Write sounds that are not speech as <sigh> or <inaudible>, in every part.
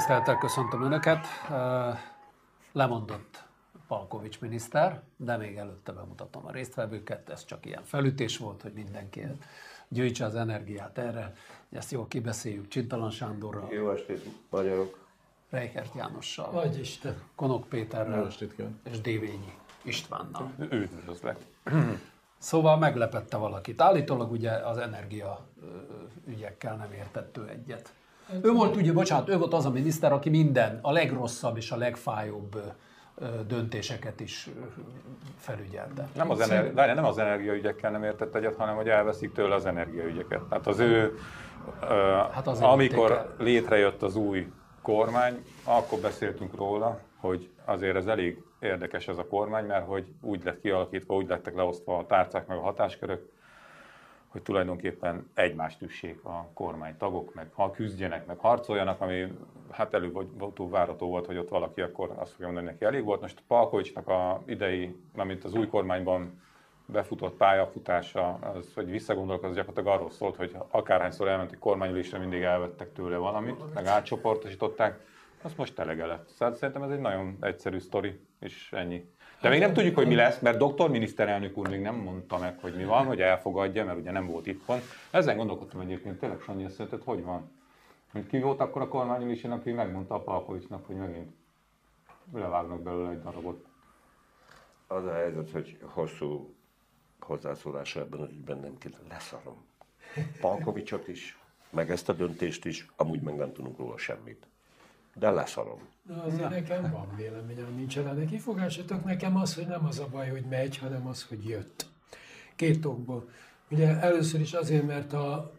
Tisztelettel köszöntöm Önöket. Lemondott Palkovics miniszter, de még előtte bemutatom a résztvevőket. Ez csak ilyen felütés volt, hogy mindenki gyűjtse az energiát erre. Ezt jól kibeszéljük Csintalan Sándorral. Jó estét, magyarok! Reikert Jánossal. Vagy Isten. Konok Péterrel. Jó estét kívánok. És Dévényi Istvánnal. Üdvözlök. Szóval meglepette valakit. Állítólag ugye az energia ügyekkel nem értett ő egyet. Ő volt ugye, bocsánat, ő volt az a miniszter, aki minden, a legrosszabb és a legfájóbb döntéseket is felügyelte. Nem az, ener- várjál, nem az energiaügyekkel nem értett egyet, hanem hogy elveszik tőle az energiaügyeket. Tehát az ő, hát az amikor létrejött az új kormány, akkor beszéltünk róla, hogy azért ez elég érdekes ez a kormány, mert hogy úgy lett kialakítva, úgy lettek leosztva a tárcák meg a hatáskörök, hogy tulajdonképpen egymást üssék a kormánytagok, meg ha küzdjenek, meg harcoljanak, ami hát előbb várható volt, hogy ott valaki akkor azt fogja mondani, hogy neki elég volt. Most Palkovicsnak a idei, amit az új kormányban befutott pályafutása, az, hogy visszagondolok, az gyakorlatilag arról szólt, hogy akárhányszor elment egy kormányülésre, mindig elvettek tőle valamit, meg átcsoportosították, azt most telege lett. Szóval szerintem ez egy nagyon egyszerű sztori, és ennyi. De még nem tudjuk, hogy mi lesz, mert doktor miniszterelnök úr még nem mondta meg, hogy mi van, hogy elfogadja, mert ugye nem volt itthon. Ezen gondolkodtam egyébként, tényleg Sanyi, szerinted hogy van? Hogy ki volt akkor a kormányülésen, aki megmondta a Palkovicsnak, hogy megint levágnak belőle egy darabot? Az a helyzet, hogy hosszú hozzászólása ebben az ügyben nem kell leszarom. Palkovicsot is, meg ezt a döntést is, amúgy meg nem tudunk róla semmit de leszarom. Na azért Na. nekem van véleményem, nincs ellen kifogásatok. Nekem az, hogy nem az a baj, hogy megy, hanem az, hogy jött. Két okból. Ugye először is azért, mert a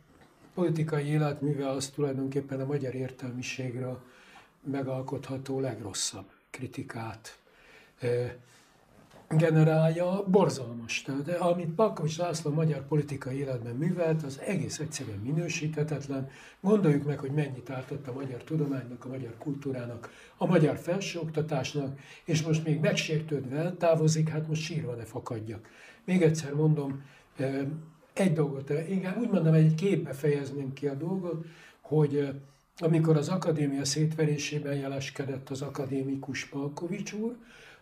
politikai életműve az tulajdonképpen a magyar értelmiségről megalkotható legrosszabb kritikát generálja, borzalmas. Tehát amit Palkovics László magyar politikai életben művelt, az egész egyszerűen minősíthetetlen. Gondoljuk meg, hogy mennyit ártott a magyar tudománynak, a magyar kultúrának, a magyar felsőoktatásnak, és most még megsértődve eltávozik, hát most sírva ne fakadjak. Még egyszer mondom, egy dolgot, igen, úgy mondom, egy képbe fejezném ki a dolgot, hogy amikor az akadémia szétverésében jeleskedett az akadémikus Palkovics úr,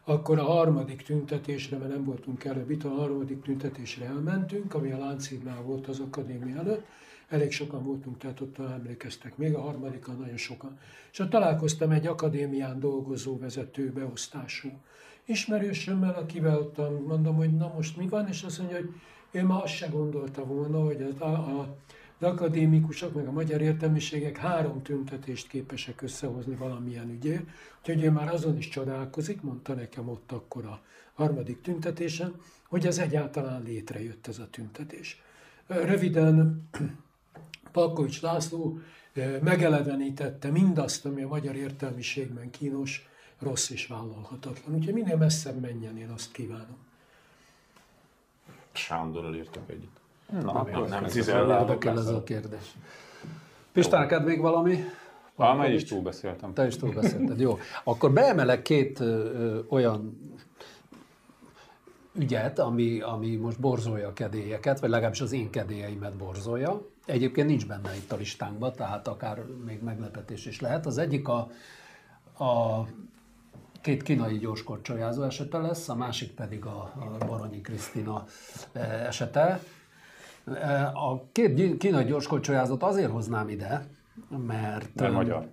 akkor a harmadik tüntetésre, mert nem voltunk előbb itt, a harmadik tüntetésre elmentünk, ami a Lánchídnál volt az akadémia előtt, elég sokan voltunk, tehát ott emlékeztek még, a harmadikon nagyon sokan. És ott találkoztam egy akadémián dolgozó vezető beosztású ismerősömmel, akivel ott mondom, hogy na most mi van, és azt mondja, hogy ő ma azt se gondolta volna, hogy a, a az akadémikusok, meg a magyar értelmiségek három tüntetést képesek összehozni valamilyen ügyért. Úgyhogy ő már azon is csodálkozik, mondta nekem ott akkor a harmadik tüntetésen, hogy ez egyáltalán létrejött ez a tüntetés. Röviden <clears throat> Palkovics László megelevenítette mindazt, ami a magyar értelmiségben kínos, rossz és vállalhatatlan. Úgyhogy minél messzebb menjen, én azt kívánom. Sándorral értek egyet. Na, nem, nem, nem érdekel ez a kérdés. Pistán, neked még valami? Á, már is túlbeszéltem. Te is túlbeszélted, jó. Akkor beemelek két ö, olyan ügyet, ami, ami most borzolja a kedélyeket, vagy legalábbis az én kedélyeimet borzolja. Egyébként nincs benne itt a listánkban, tehát akár még meglepetés is lehet. Az egyik a, a két kínai gyorskorcsolyázó esete lesz, a másik pedig a, a Baranyi Krisztina esete. A két kínai gyorskorcsolyázat azért hoznám ide, mert... Nem magyar.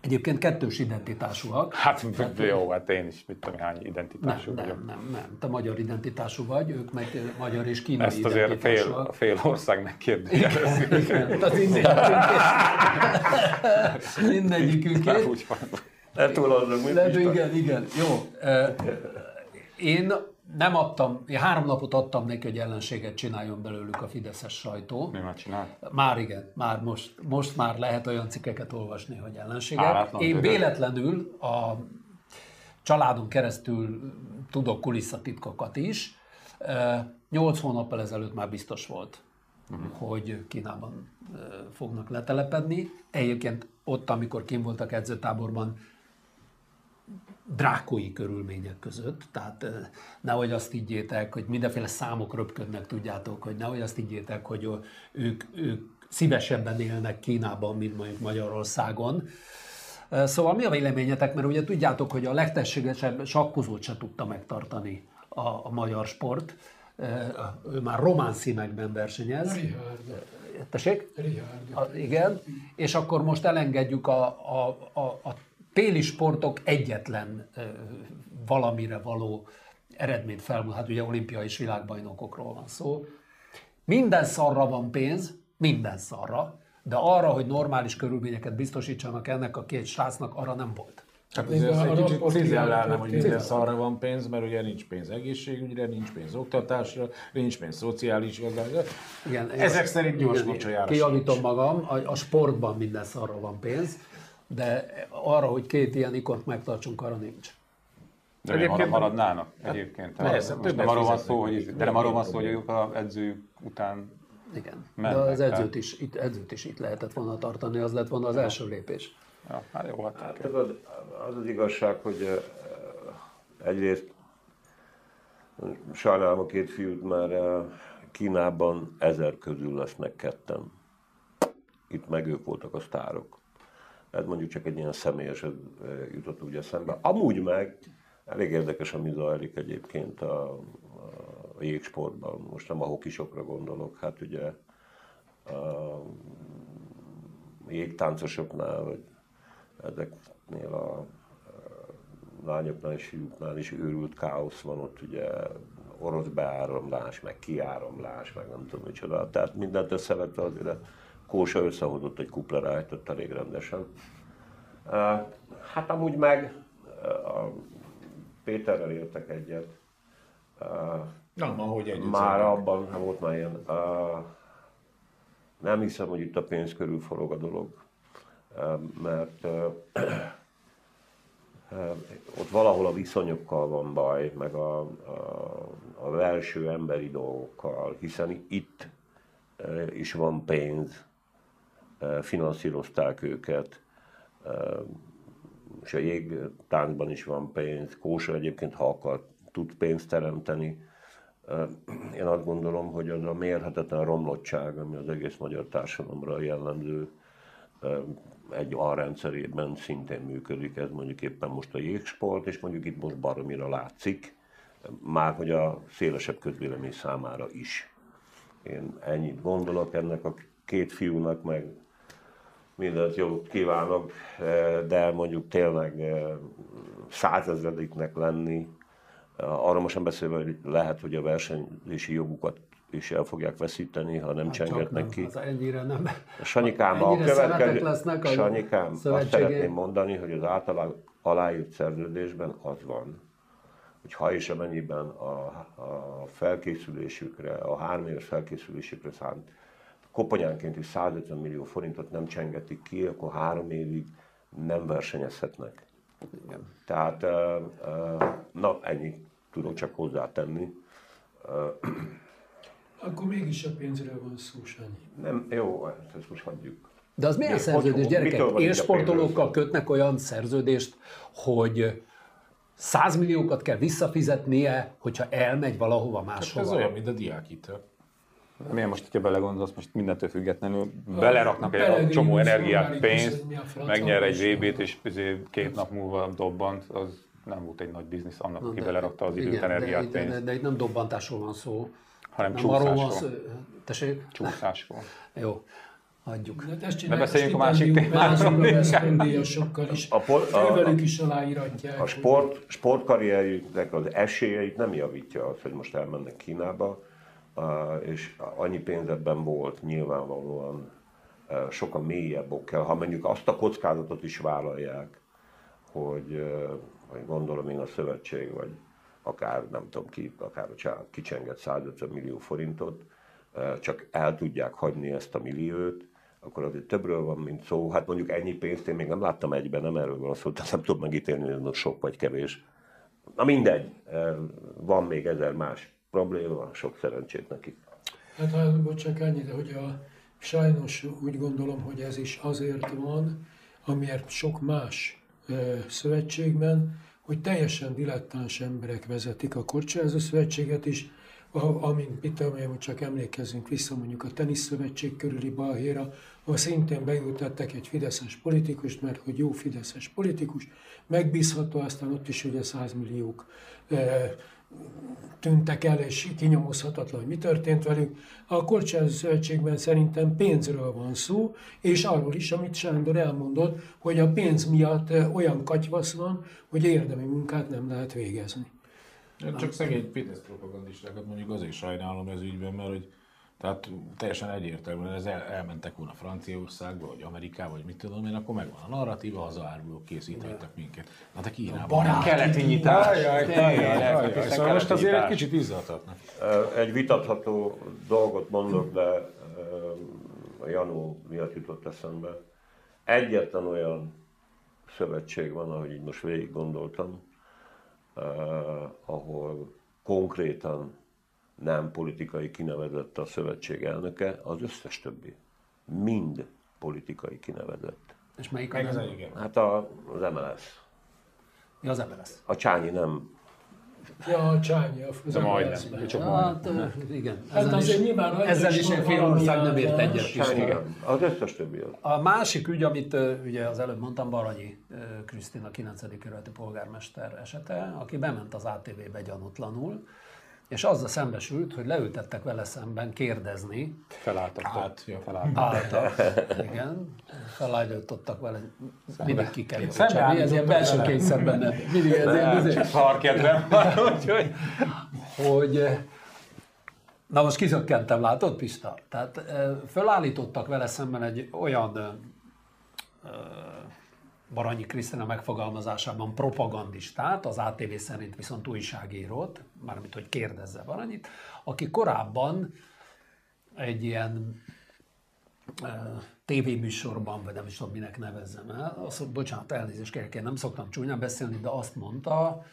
Egyébként kettős identitásúak. Hát jó, hát én is, mit tudom, hány identitású nem, vagyok. Nem, nem, nem, te magyar identitású vagy, ők meg magyar és kínai Ezt azért fél, fél ország megkérdőjelezik. Igen, az mindegyikünkét. <laughs> Van. Letúlozzunk, Igen, igen, jó. Én nem adtam, én három napot adtam neki, hogy ellenséget csináljon belőlük a fideszes sajtó. Mi már csinál? Már igen, már most, most már lehet olyan cikkeket olvasni, hogy ellenséget. Állatlan én véletlenül a családon keresztül tudok kulisszatitkokat is. Nyolc hónappal ezelőtt már biztos volt, uh-huh. hogy Kínában fognak letelepedni. Egyébként ott, amikor kim voltak edzőtáborban, drákói körülmények között, tehát nehogy azt higgyétek, hogy mindenféle számok röpködnek, tudjátok, hogy nehogy azt higgyétek, hogy ők, ők szívesebben élnek Kínában, mint mondjuk Magyarországon. Szóval mi a véleményetek? Mert ugye tudjátok, hogy a legtességesebb sakkozót se tudta megtartani a, a magyar sport. Ő már román színekben versenyez. Richard. Tessék? Richard. A, igen. És akkor most elengedjük a, a, a, a téli sportok egyetlen valamire való eredményt felmutat. Hát ugye olimpiai és világbajnokokról van szó. Minden szarra van pénz, minden szarra, de arra, hogy normális körülményeket biztosítsanak ennek a két srácnak, arra nem volt. Hát ez egy kicsit cizellálnám, hogy minden szarra van pénz, mert ugye nincs pénz egészségügyre, nincs pénz oktatásra, nincs pénz szociális gazdaságra. Igen, Ezek szerint gyors kocsajára Kijavítom magam, a, a sportban minden szarra van pénz, de arra, hogy két ilyen ikont megtartsunk, arra nincs. De egyébként maradnának egyébként. Hát, persze, most nem arról van szó, hogy, de nem arról van szó, hogy ők az edző után Igen, mennek, de az edzőt is, itt, edzőt is itt lehetett volna tartani, az lett volna az első lépés. Ja, hát jó, hát, hát az, az az igazság, hogy egyrészt sajnálom a két fiút, mert Kínában ezer közül lesznek ketten. Itt meg ők voltak a sztárok. Ez mondjuk csak egy ilyen személyes jutott úgy eszembe. Amúgy meg elég érdekes, ami zajlik egyébként a, a jégsportban. Most nem a hokisokra gondolok, hát ugye a jégtáncosoknál, vagy ezeknél a lányoknál és fiúknál is őrült káosz van, ott ugye orosz beáramlás, meg kiáramlás, meg nem tudom micsoda. Tehát mindent összevetve azért Kósa összehozott egy kuplerájt ott elég rendesen. Hát amúgy meg a Péterrel értek egyet. Nem, ahogy egyet. Már abban, ha volt már ilyen. Nem hiszem, hogy itt a pénz körül forog a dolog mert ott valahol a viszonyokkal van baj, meg a, a, a belső emberi dolgokkal, hiszen itt is van pénz, finanszírozták őket, és a jégtáncban is van pénz, Kósa egyébként, ha akar, tud pénzt teremteni. Én azt gondolom, hogy az a mérhetetlen romlottság, ami az egész magyar társadalomra jellemző, egy alrendszerében szintén működik, ez mondjuk éppen most a jégsport, és mondjuk itt most baromira látszik, már hogy a szélesebb közvélemény számára is. Én ennyit gondolok ennek a két fiúnak, meg mindent jót kívánok, de mondjuk tényleg százezrediknek lenni, arra most nem beszélve, hogy lehet, hogy a versenyzési jogukat is el fogják veszíteni, ha nem hát csengetnek ki. Az ennyire nem. Sanyikám, a következő, lesznek a Sanyikám, azt szeretném mondani, hogy az általán aláírt szerződésben az van, hogy ha és amennyiben a, a felkészülésükre, a három éves felkészülésükre szánt koponyánként is 150 millió forintot nem csengetik ki, akkor három évig nem versenyezhetnek. Igen. Tehát, na ennyi tudok csak hozzátenni. Akkor mégis a pénzről van szó, Sanyi. Nem, jó, ezt most hagyjuk. De az milyen szerződés, gyerekek? Élsportolókkal kötnek olyan szerződést, hogy 100 milliókat kell visszafizetnie, hogyha elmegy valahova máshova. Ez olyan, mint a diákhitel. Milyen most, hogyha belegondolsz, most mindentől függetlenül beleraknak egy csomó energiát, pénzt, megnyer egy VB-t, és izé két nap múlva dobbant, az nem volt egy nagy biznisz annak, aki belerakta az időt, energiát, de, pénzt. De, de, de itt nem dobbantásról van szó hanem nem csúszásról. Van szó, tessék? Csúszásról. Jó, hagyjuk. Ne beszéljünk a másik témáról. A, is. A, pol, a, is aláíratják. A sport, sportkarrierjüknek az esélyeit nem javítja az, hogy most elmennek Kínába, és annyi pénzebben volt nyilvánvalóan sokkal mélyebb okkel. Ha mondjuk azt a kockázatot is vállalják, hogy, hogy gondolom én a szövetség, vagy akár nem tudom ki, akár a kicsenget 150 millió forintot, csak el tudják hagyni ezt a milliót, akkor azért többről van, mint szó. Hát mondjuk ennyi pénzt én még nem láttam egyben, nem erről van szó, tehát nem tudom megítélni, hogy ez sok vagy kevés. Na mindegy, van még ezer más probléma, sok szerencsét nekik. Hát ha bocsánat, annyi, de hogy a, sajnos úgy gondolom, hogy ez is azért van, amiért sok más ö, szövetségben hogy teljesen dilettáns emberek vezetik a Korcsázó Szövetséget is, amint mit én, csak emlékezzünk vissza mondjuk a teniszszövetség körüli balhéra, ahol szintén beültettek egy fideszes politikust, mert hogy jó fideszes politikus, megbízható, aztán ott is ugye százmilliók tűntek el, és kinyomozhatatlan, hogy mi történt velük. A Korcsán Szövetségben szerintem pénzről van szó, és arról is, amit Sándor elmondott, hogy a pénz miatt olyan katyvasz van, hogy érdemi munkát nem lehet végezni. Csak szegény Fidesz propagandistákat mondjuk azért sajnálom ez ügyben, mert hogy tehát teljesen egyértelműen ez el, elmentek volna Franciaországba, vagy Amerikába, vagy mit tudom én, akkor megvan a narratíva, hazaárulók készítettek minket. Na de Kínában. A keleti nyitás. Szóval most azért egy kicsit izzadhatnak. Egy vitatható dolgot mondok, de a Janó miatt jutott eszembe. Egyetlen olyan szövetség van, ahogy így most végig gondoltam, ahol konkrétan nem politikai kinevezett a szövetség elnöke, az összes többi. Mind politikai kinevezett. És melyik az? Hát a, az MLS. Ja, az MLS. A Csányi nem Ja, a Csányi, a De majdnem. Csak hát, igen. Hát ezzel azért is, nyilván ezzel is egy fél ország nem ért egyet. Igen, az összes többi az. A másik ügy, amit ugye az előbb mondtam, Baranyi Krisztina 9. kerületi polgármester esete, aki bement az ATV-be gyanútlanul, és azzal szembesült, hogy leültettek vele szemben kérdezni. Felálltak. Át, ja, felálltak. <laughs> igen. Felállítottak vele. Mindig ki kell javítani. Ez ilyen belső kényszer benne. Mindig ez ilyen... Szarkedvem úgyhogy... Hogy Na most kizökkentem, látod Pista? Tehát fölállítottak vele szemben egy olyan Baranyi Krisztina megfogalmazásában propagandistát, az ATV szerint viszont újságírót, mármint hogy kérdezze Baranyit, aki korábban egy ilyen e, tévéműsorban, vagy nem is tudom, minek nevezzem el, azt, bocsánat, elnézést kérek, én nem szoktam csúnyán beszélni, de azt mondta,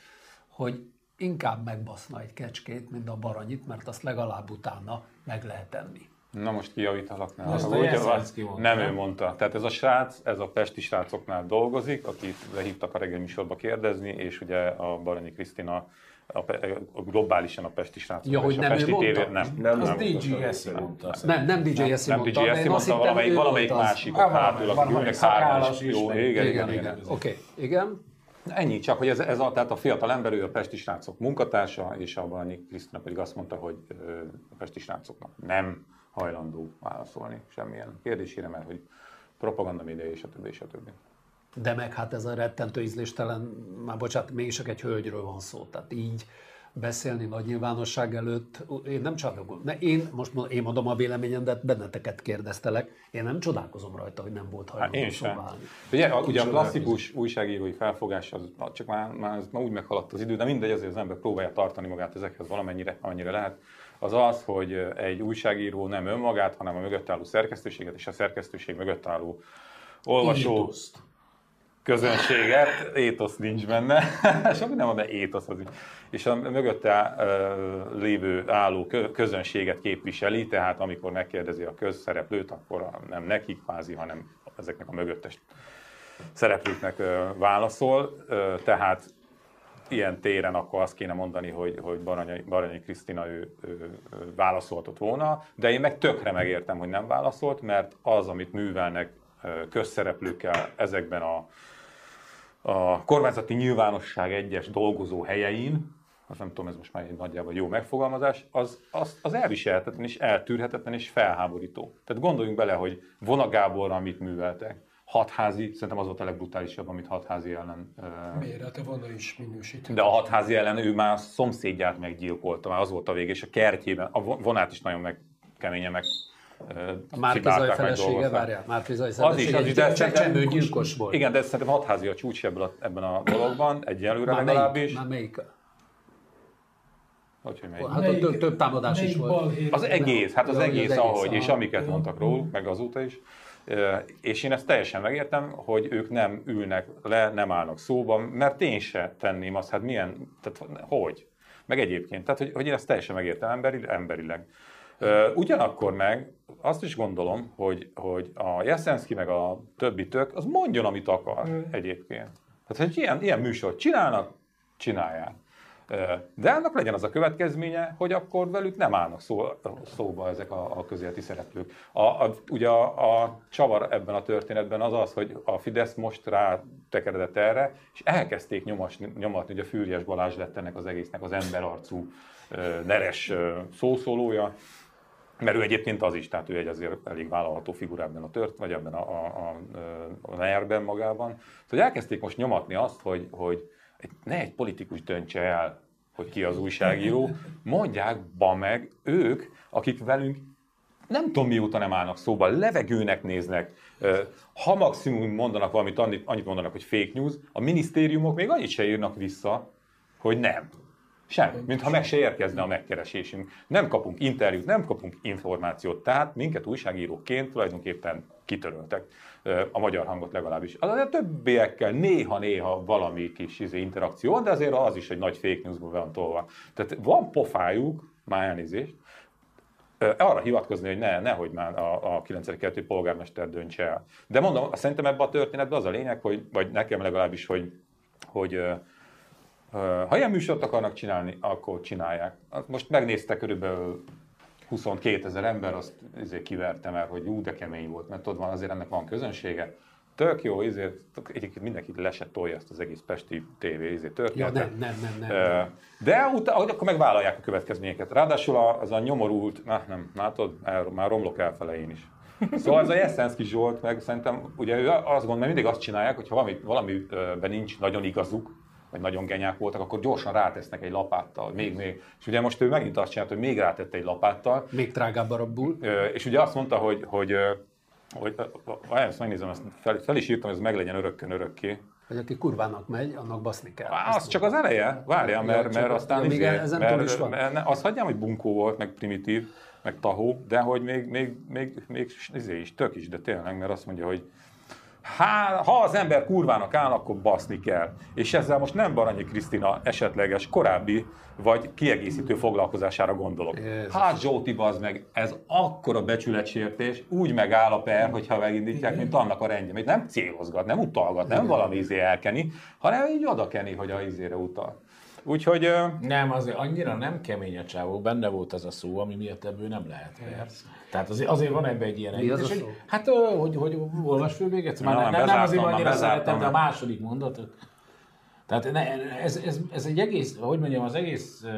hogy inkább megbaszna egy kecskét, mint a baranyit, mert azt legalább utána meg lehet enni. Na most kijavítalak, ne. Az, az, nem ő mondta. Tehát ez a srác, ez a pesti srácoknál dolgozik, akit lehívtak a reggeli műsorba kérdezni, és ugye a Baranyi Krisztina a, a globálisan a Pesti srácok. Ja, hogy nem Pesti ő mondta? Tévé, nem, nem, az DJ Eszi mondta. Nem, nem DJ nem, mondta. Nem DJ Eszi mondta, valamelyik, valamelyik másik a hátul, aki ülnek hárman. Jó, igen, igen, igen. Oké, igen. Ennyi, csak hogy ez, ez a, tehát a fiatal ember, ő a Pesti srácok munkatársa, és a Baranyi Krisztina pedig azt mondta, hogy a Pesti srácoknak nem hajlandó válaszolni semmilyen kérdésére, mert hogy propaganda média és a többi, és a többi. De meg hát ez a rettentő ízléstelen, már bocsánat, mégis egy hölgyről van szó, tehát így beszélni nagy nyilvánosság előtt, én nem csodálkozom. Ne, én most én mondom a véleményem, de benneteket kérdeztelek, én nem csodálkozom rajta, hogy nem volt hajlandó hát én sem. Ugye, a, ugye a klasszikus újságírói felfogás, az, csak már, már, már úgy meghaladt az idő, de mindegy, azért az ember próbálja tartani magát ezekhez valamennyire, amennyire lehet az az, hogy egy újságíró nem önmagát, hanem a mögött álló szerkesztőséget és a szerkesztőség mögött álló olvasó Étoszt. közönséget, étosz nincs benne, <laughs> semmi nem van benne étosz az és a mögötte lévő álló közönséget képviseli, tehát amikor megkérdezi a közszereplőt, akkor nem nekik kvázi, hanem ezeknek a mögöttes szereplőknek válaszol, tehát ilyen téren akkor azt kéne mondani, hogy, hogy Baranyi, Baranyi Krisztina ő, ő, ő volna, de én meg tökre megértem, hogy nem válaszolt, mert az, amit művelnek közszereplőkkel ezekben a, a kormányzati nyilvánosság egyes dolgozó helyein, azt nem tudom, ez most már egy nagyjából jó megfogalmazás, az, az, az elviselhetetlen és eltűrhetetlen és felháborító. Tehát gondoljunk bele, hogy Vona Gáborra mit műveltek hatházi, szerintem az volt a legbrutálisabb, amit hatházi ellen... Miért? Hát volna is minősített. De a hatházi ellen ő már a szomszédját meggyilkolta, már az volt a vége, és a kertjében, a vonát is nagyon meg, keményen meg a Márkizaj felesége, várjál, Márkizaj Az is, az is, de csecsemő gyilkos volt. Igen, de szerintem hatházi a csúcs ebben a, ebben a dologban, egyelőre legalábbis. Már melyik? Hogy, hogy melyik? Hát melyik, több, több támadás is volt. Az egész, hát az egész, ahogy, és amiket mondtak róluk, meg azóta is. És én ezt teljesen megértem, hogy ők nem ülnek le, nem állnak szóba, mert én se tenném azt, hát milyen, tehát hogy? Meg egyébként, tehát hogy, hogy én ezt teljesen megértem emberi, emberileg. Ugyanakkor meg azt is gondolom, hogy, hogy a Jeszenszki meg a többi tök, az mondjon, amit akar mm. egyébként. Tehát, hogy ilyen, ilyen műsort csinálnak, csinálják. De annak legyen az a következménye, hogy akkor velük nem állnak szó, szóba ezek a, a közéleti szereplők. A, a, ugye a, a csavar ebben a történetben az az, hogy a Fidesz most rá tekeredett erre, és elkezdték nyomasni, nyomatni, hogy a Fűrjes Balázs lett ennek az egésznek az emberarcú, neres szószólója, mert ő egyébként az is, tehát ő egy azért elég vállalható figura ebben a tört, vagy ebben a, a, a, a NER-ben magában. Szóval elkezdték most nyomatni azt, hogy, hogy ne egy politikus döntse el, hogy ki az újságíró, mondják ba meg ők, akik velünk nem tudom mióta nem állnak szóba, levegőnek néznek, ha maximum mondanak valamit, annyit mondanak, hogy fake news, a minisztériumok még annyit se írnak vissza, hogy nem. Semmi, mintha meg se érkezne a megkeresésünk. Nem kapunk interjút, nem kapunk információt, tehát minket újságíróként tulajdonképpen kitöröltek a magyar hangot legalábbis. Azért többiekkel néha-néha valami kis izé, interakció, de azért az is egy nagy fake newsba van tolva. Tehát van pofájuk, már elnézést, arra hivatkozni, hogy ne, nehogy már a, a 9. kerületi polgármester döntse el. De mondom, szerintem ebben a történetben az a lényeg, hogy, vagy nekem legalábbis, hogy, hogy ha ilyen műsort akarnak csinálni, akkor csinálják. Most megnézte körülbelül 22 ezer ember, azt ezért kivertem el, hogy ú, de kemény volt, mert tudod, van, azért ennek van közönsége. Tök jó, ezért egyébként mindenki le se tolja ezt az egész Pesti TV ezért történetet. Ja, nem, nem, nem, nem. De utána, akkor megvállalják a következményeket. Ráadásul az a nyomorult, na nem, látod, már romlok elfele én is. Szóval ez a Jeszenszki Zsolt, meg szerintem, ugye ő azt gondolom, mert mindig azt csinálják, hogy ha valami, valamiben nincs nagyon igazuk, vagy nagyon genyák voltak, akkor gyorsan rátesznek egy lapáttal, még, még. És ugye most ő megint azt csinált, hogy még rátette egy lapáttal. Még drágább arabbul. És ugye azt mondta, hogy, hogy, hogy várjál, ezt megnézem, ezt fel, fel is írtam, hogy ez meg legyen örökkön örökké. Hogy aki kurvának megy, annak baszni kell. Á, az csak az eleje, várjál, mert, mert aztán ja, izé, ezen mert, is van. Mert, azt hagyjam, hogy bunkó volt, meg primitív, meg tahó, de hogy még, még, még, még izé is, tök is, de tényleg, mert azt mondja, hogy Há, ha az ember kurvának áll, akkor baszni kell. És ezzel most nem Baranyi Krisztina esetleges korábbi vagy kiegészítő foglalkozására gondolok. Jézus. Hát Zsóti bazd meg, ez akkora becsületsértés, úgy megáll a per, hogyha megindítják, mint annak a rendje. Még nem célozgat, nem utalgat, nem valami izé elkeni, hanem így odakeni, hogy a izére utal. Úgyhogy... Nem, azért annyira nem kemény a csávó, benne volt az a szó, ami miatt ebből nem lehet. Persze. Tehát azért, azért van ebben egy ilyen Mi az szó? Hát, hogy, hogy olvas föl még egyszer? Már nem, nem, nem azért annyira szeretem, de a második mondatot. Tehát ne, ez, ez, ez, egy egész, hogy mondjam, az egész uh,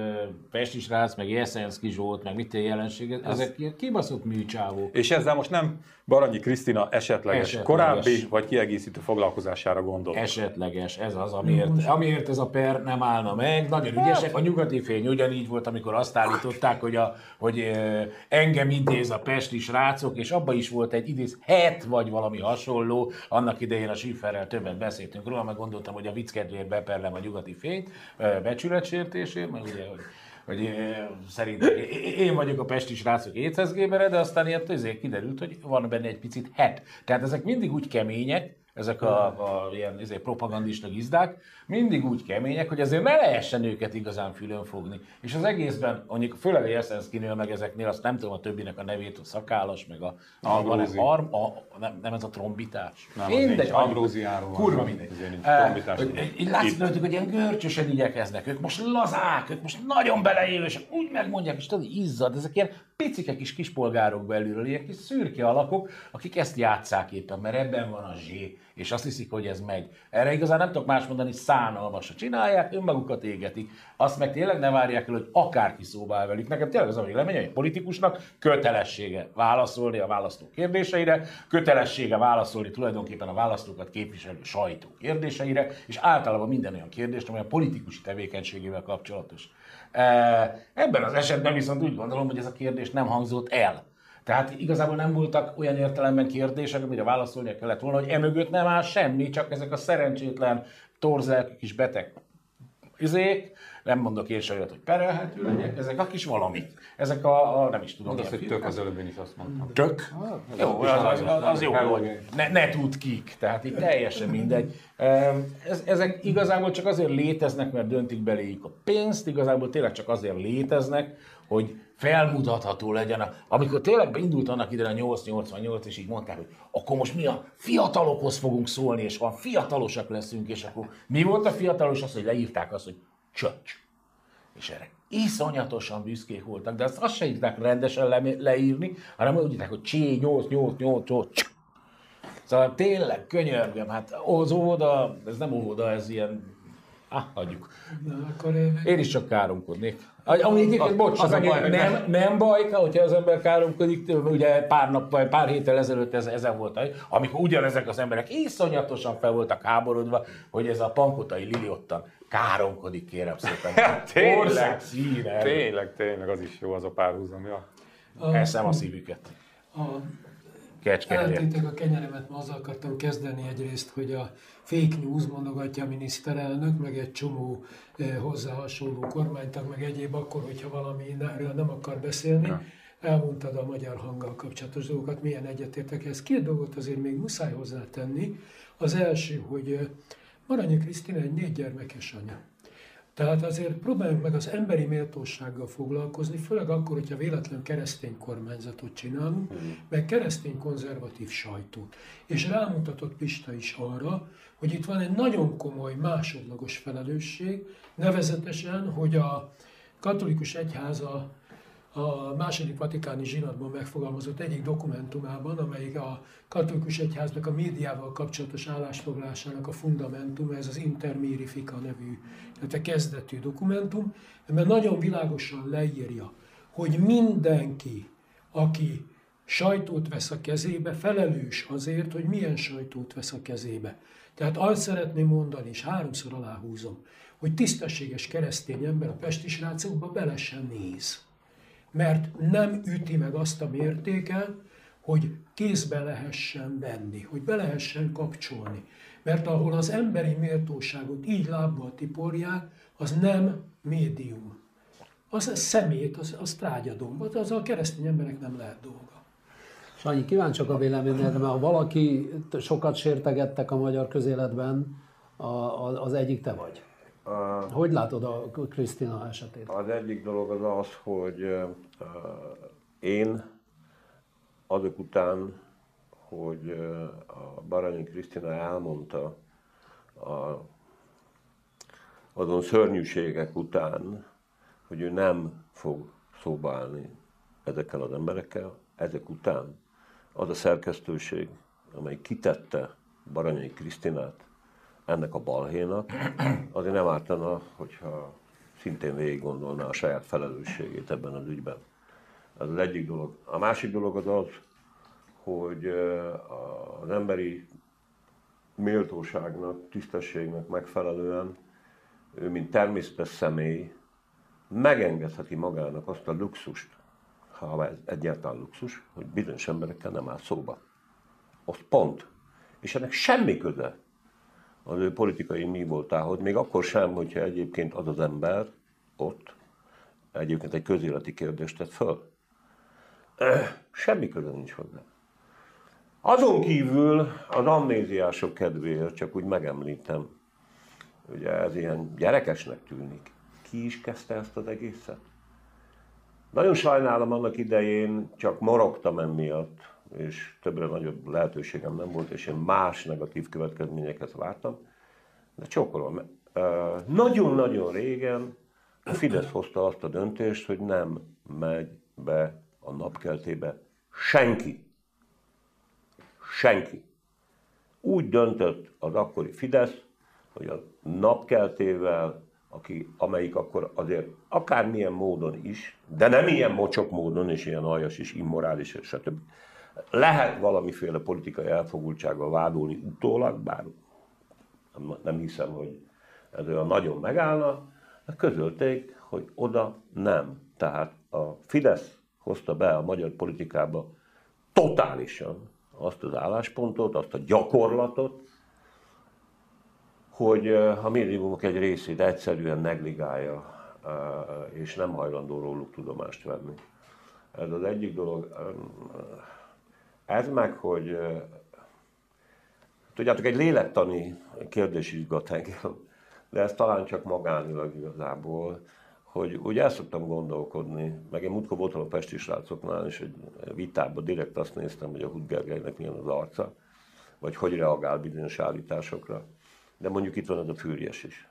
Pesti srác, meg Jeszenszki Zsolt, meg mit jelenség, ezek ilyen kibaszott műcsávók. És ezzel most nem Baranyi Krisztina esetleges, esetleges, korábbi vagy kiegészítő foglalkozására gondol. Esetleges, ez az, amiért, amiért ez a per nem állna meg. Nagyon ügyesek. A nyugati fény ugyanígy volt, amikor azt állították, hogy, a, hogy engem idéz a pesti srácok, és abban is volt egy idéz het vagy valami hasonló. Annak idején a Schifferrel többet beszéltünk róla, meg gondoltam, hogy a vicc kedvéért beperlem a nyugati fényt becsületsértésért, mert ugye, hogy hogy szerint én vagyok a pesti srácok étszezgémere, de aztán ilyen kiderült, hogy van benne egy picit het. Tehát ezek mindig úgy kemények, ezek a, a ilyen ezért propagandista gizdák, mindig úgy kemények, hogy azért ne lehessen őket igazán fülön fogni. És az egészben, mondjuk főleg a Jeszenszkinél, meg ezeknél, azt nem tudom a többinek a nevét, a szakállas, meg a, a, van ez arm, a, nem, nem, ez a trombitás. Nem, mindegy, Ambróziáról Kurva mindegy. Így látszik rajtuk, hogy ilyen görcsösen igyekeznek, ők most lazák, ők most nagyon beleélősek, úgy megmondják, és tudod, izzad, ezek ilyen picike kis kispolgárok belülről, ilyen kis szürke alakok, akik ezt játszák éppen, mert ebben van a zsé, és azt hiszik, hogy ez megy. Erre igazán nem tudok más mondani, szánalmasra csinálják, önmagukat égetik. Azt meg tényleg ne várják el, hogy akárki szóba áll velük. Nekem tényleg az a vélemény, hogy politikusnak kötelessége válaszolni a választó kérdéseire, kötelessége válaszolni tulajdonképpen a választókat képviselő sajtó kérdéseire, és általában minden olyan kérdést, amely a politikusi tevékenységével kapcsolatos. Ebben az esetben viszont úgy gondolom, hogy ez a kérdés nem hangzott el. Tehát igazából nem voltak olyan értelemben kérdések, amire válaszolnia kellett volna, hogy emögött nem áll semmi, csak ezek a szerencsétlen torzelkű kis beteg izék, nem mondok én se olyat, hogy perelhető legyek, ezek a kis valamik. Ezek a, a nem is tudom. Mondasz, hogy tök az előbb én is azt mondtam. Tök? Jó, az, az, az, az jó, hogy ne, ne tud kik, tehát itt teljesen mindegy. Ez, ezek igazából csak azért léteznek, mert döntik beléjük a pénzt, igazából tényleg csak azért léteznek, hogy felmutatható legyen. Amikor tényleg beindult annak idején a 888, és így mondták, hogy akkor most mi a fiatalokhoz fogunk szólni, és van fiatalosak leszünk, és akkor mi volt a fiatalos? Az, hogy leírták azt, hogy csöcs. És erre iszonyatosan büszkék voltak, de azt, azt se írták rendesen le, leírni, hanem úgy írták, hogy csé, 8, 8, 8, 8, Szóval tényleg könyörgöm, hát az óvoda, ez nem óvoda, ez ilyen Ah, hagyjuk. Na, akkor én... én is csak káromkodnék. Ami egyébként, bocs, az baj, nem, baj, hogyha az ember káromkodik, ugye pár nap, vagy pár héttel ezelőtt ez, ezen volt, amikor ugyanezek az emberek iszonyatosan fel voltak háborodva, hogy ez a pankotai Lili ottan káromkodik, kérem szépen. Ja, <laughs> tényleg, színe. Tényleg, tényleg, az is jó az a párhuzam, ja. Eszem a szívüket. A Eltették a kenyeremet, ma azzal akartam kezdeni egyrészt, hogy a fake news mondogatja a miniszterelnök, meg egy csomó eh, hozzá hasonló kormánytag, meg egyéb akkor, hogyha valami erről nem akar beszélni. Ja. Elmondtad a magyar hanggal kapcsolatos dolgokat, milyen egyetértek ez. Két dolgot azért még muszáj hozzátenni. Az első, hogy eh, Maranyi Krisztina egy négy gyermekes anya. Tehát azért próbáljunk meg az emberi méltósággal foglalkozni, főleg akkor, hogyha véletlen keresztény kormányzatot csinálunk, mm. meg keresztény konzervatív sajtót. És rámutatott Pista is arra, hogy itt van egy nagyon komoly másodlagos felelősség, nevezetesen, hogy a katolikus egyháza a második vatikáni zsinatban megfogalmazott egyik dokumentumában, amelyik a katolikus egyháznak a médiával kapcsolatos állásfoglalásának a fundamentuma, ez az Intermirifica nevű, tehát a kezdetű dokumentum, mert nagyon világosan leírja, hogy mindenki, aki sajtót vesz a kezébe, felelős azért, hogy milyen sajtót vesz a kezébe. Tehát azt szeretném mondani, és háromszor aláhúzom, hogy tisztességes keresztény ember a pesti srácokba bele sem néz mert nem üti meg azt a mértéket, hogy kézbe lehessen venni, hogy be lehessen kapcsolni. Mert ahol az emberi méltóságot így lábbal tiporják, az nem médium. Az a szemét, az, az trágyadom. Az a keresztény emberek nem lehet dolga. Sanyi, kíváncsiak a véleményedre, mert ha valaki sokat sértegettek a magyar közéletben, az egyik te vagy. Hogy látod a Krisztina esetét? Az egyik dolog az az, hogy én azok után, hogy a Baranyi Krisztina elmondta a, azon szörnyűségek után, hogy ő nem fog szóba állni ezekkel az emberekkel, ezek után az a szerkesztőség, amely kitette Baranyai Krisztinát ennek a balhénak, azért nem ártana, hogyha szintén végig gondolná a saját felelősségét ebben az ügyben. Ez az egyik dolog. A másik dolog az az, hogy az emberi méltóságnak, tisztességnek megfelelően ő, mint természetes személy, megengedheti magának azt a luxust, ha ez egyáltalán luxus, hogy bizonyos emberekkel nem áll szóba. Az pont. És ennek semmi köze az ő politikai mi voltához, még akkor sem, hogyha egyébként az az ember ott egyébként egy közéleti kérdést tett föl. Semmi köze nincs hozzá. Azon kívül az amnéziások kedvéért csak úgy megemlítem, ugye ez ilyen gyerekesnek tűnik. Ki is kezdte ezt az egészet? Nagyon sajnálom annak idején, csak morogtam emiatt, és többre nagyobb lehetőségem nem volt, és én más negatív következményeket vártam. De csókolom, nagyon-nagyon régen a Fidesz hozta azt a döntést, hogy nem megy be a napkeltébe senki. Senki. Úgy döntött az akkori Fidesz, hogy a napkeltével, aki, amelyik akkor azért akármilyen módon is, de nem ilyen mocsok módon, és ilyen aljas és immorális, stb lehet valamiféle politikai elfogultsággal vádolni utólag, bár nem, nem hiszem, hogy ez olyan nagyon megállna, közölték, hogy oda nem. Tehát a Fidesz hozta be a magyar politikába totálisan azt az álláspontot, azt a gyakorlatot, hogy a médiumok egy részét egyszerűen negligálja, és nem hajlandó róluk tudomást venni. Ez az egyik dolog. Ez meg, hogy tudjátok, egy lélektani kérdés izgat engem, de ez talán csak magánilag igazából, hogy úgy el szoktam gondolkodni, meg én múltkor voltam a Pesti srácoknál, és egy vitában direkt azt néztem, hogy a Hud Gergelynek milyen az arca, vagy hogy reagál bizonyos állításokra. De mondjuk itt van ez a fűrjes is.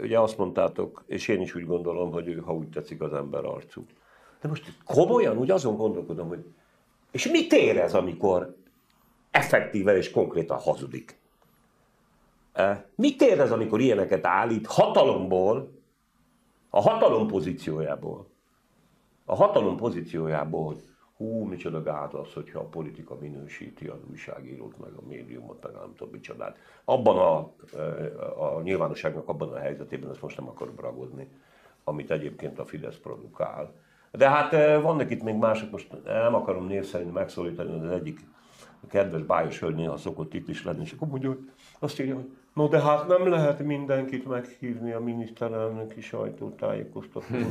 ugye azt mondtátok, és én is úgy gondolom, hogy ő, ha úgy tetszik, az ember arcú. De most komolyan úgy azon gondolkodom, hogy és mit érez, amikor effektíve és konkrétan hazudik? Mit érez, amikor ilyeneket állít hatalomból, a hatalom pozíciójából? A hatalom pozíciójából, hú, micsoda gáz az, hogyha a politika minősíti az újságírót, meg a médiumot, meg nem tudom micsodát. Abban a, a nyilvánosságnak abban a helyzetében, ezt most nem akarom ragozni, amit egyébként a Fidesz produkál. De hát vannak itt még mások, most nem akarom név szerint megszólítani, az egyik kedves bájos hölgy néha szokott itt is lenni, és akkor mondja, hogy azt írja, hogy No de hát nem lehet mindenkit meghívni a miniszterelnöki sajtótájékoztatóra,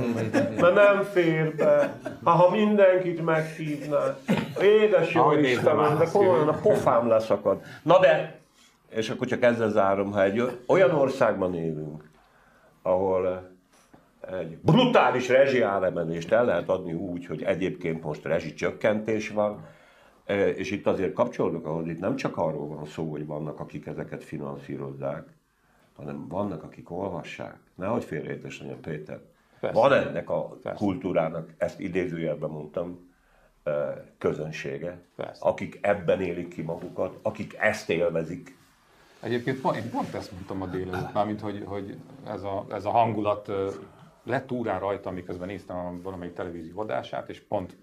mert nem fér be. Ha, ha mindenkit meghívná, édes jó Istenem, de komolyan a pofám leszakad. Na de, és akkor csak ezzel zárom, ha egy olyan országban élünk, ahol egy brutális rezsiáremelést el lehet adni úgy, hogy egyébként most rezsicsökkentés van, és itt azért kapcsolódok ahhoz, itt nem csak arról van szó, hogy vannak, akik ezeket finanszírozzák, hanem vannak, akik olvassák. Nehogy félreértesen Péter. Persze. Van ennek a Persze. kultúrának, ezt idézőjelben mondtam, közönsége, Persze. akik ebben élik ki magukat, akik ezt élvezik. Egyébként én pont ezt mondtam a délelőtt, mármint, hogy, hogy ez, a, ez a hangulat lett úrán rajta, miközben néztem valamelyik televízió adását, és pont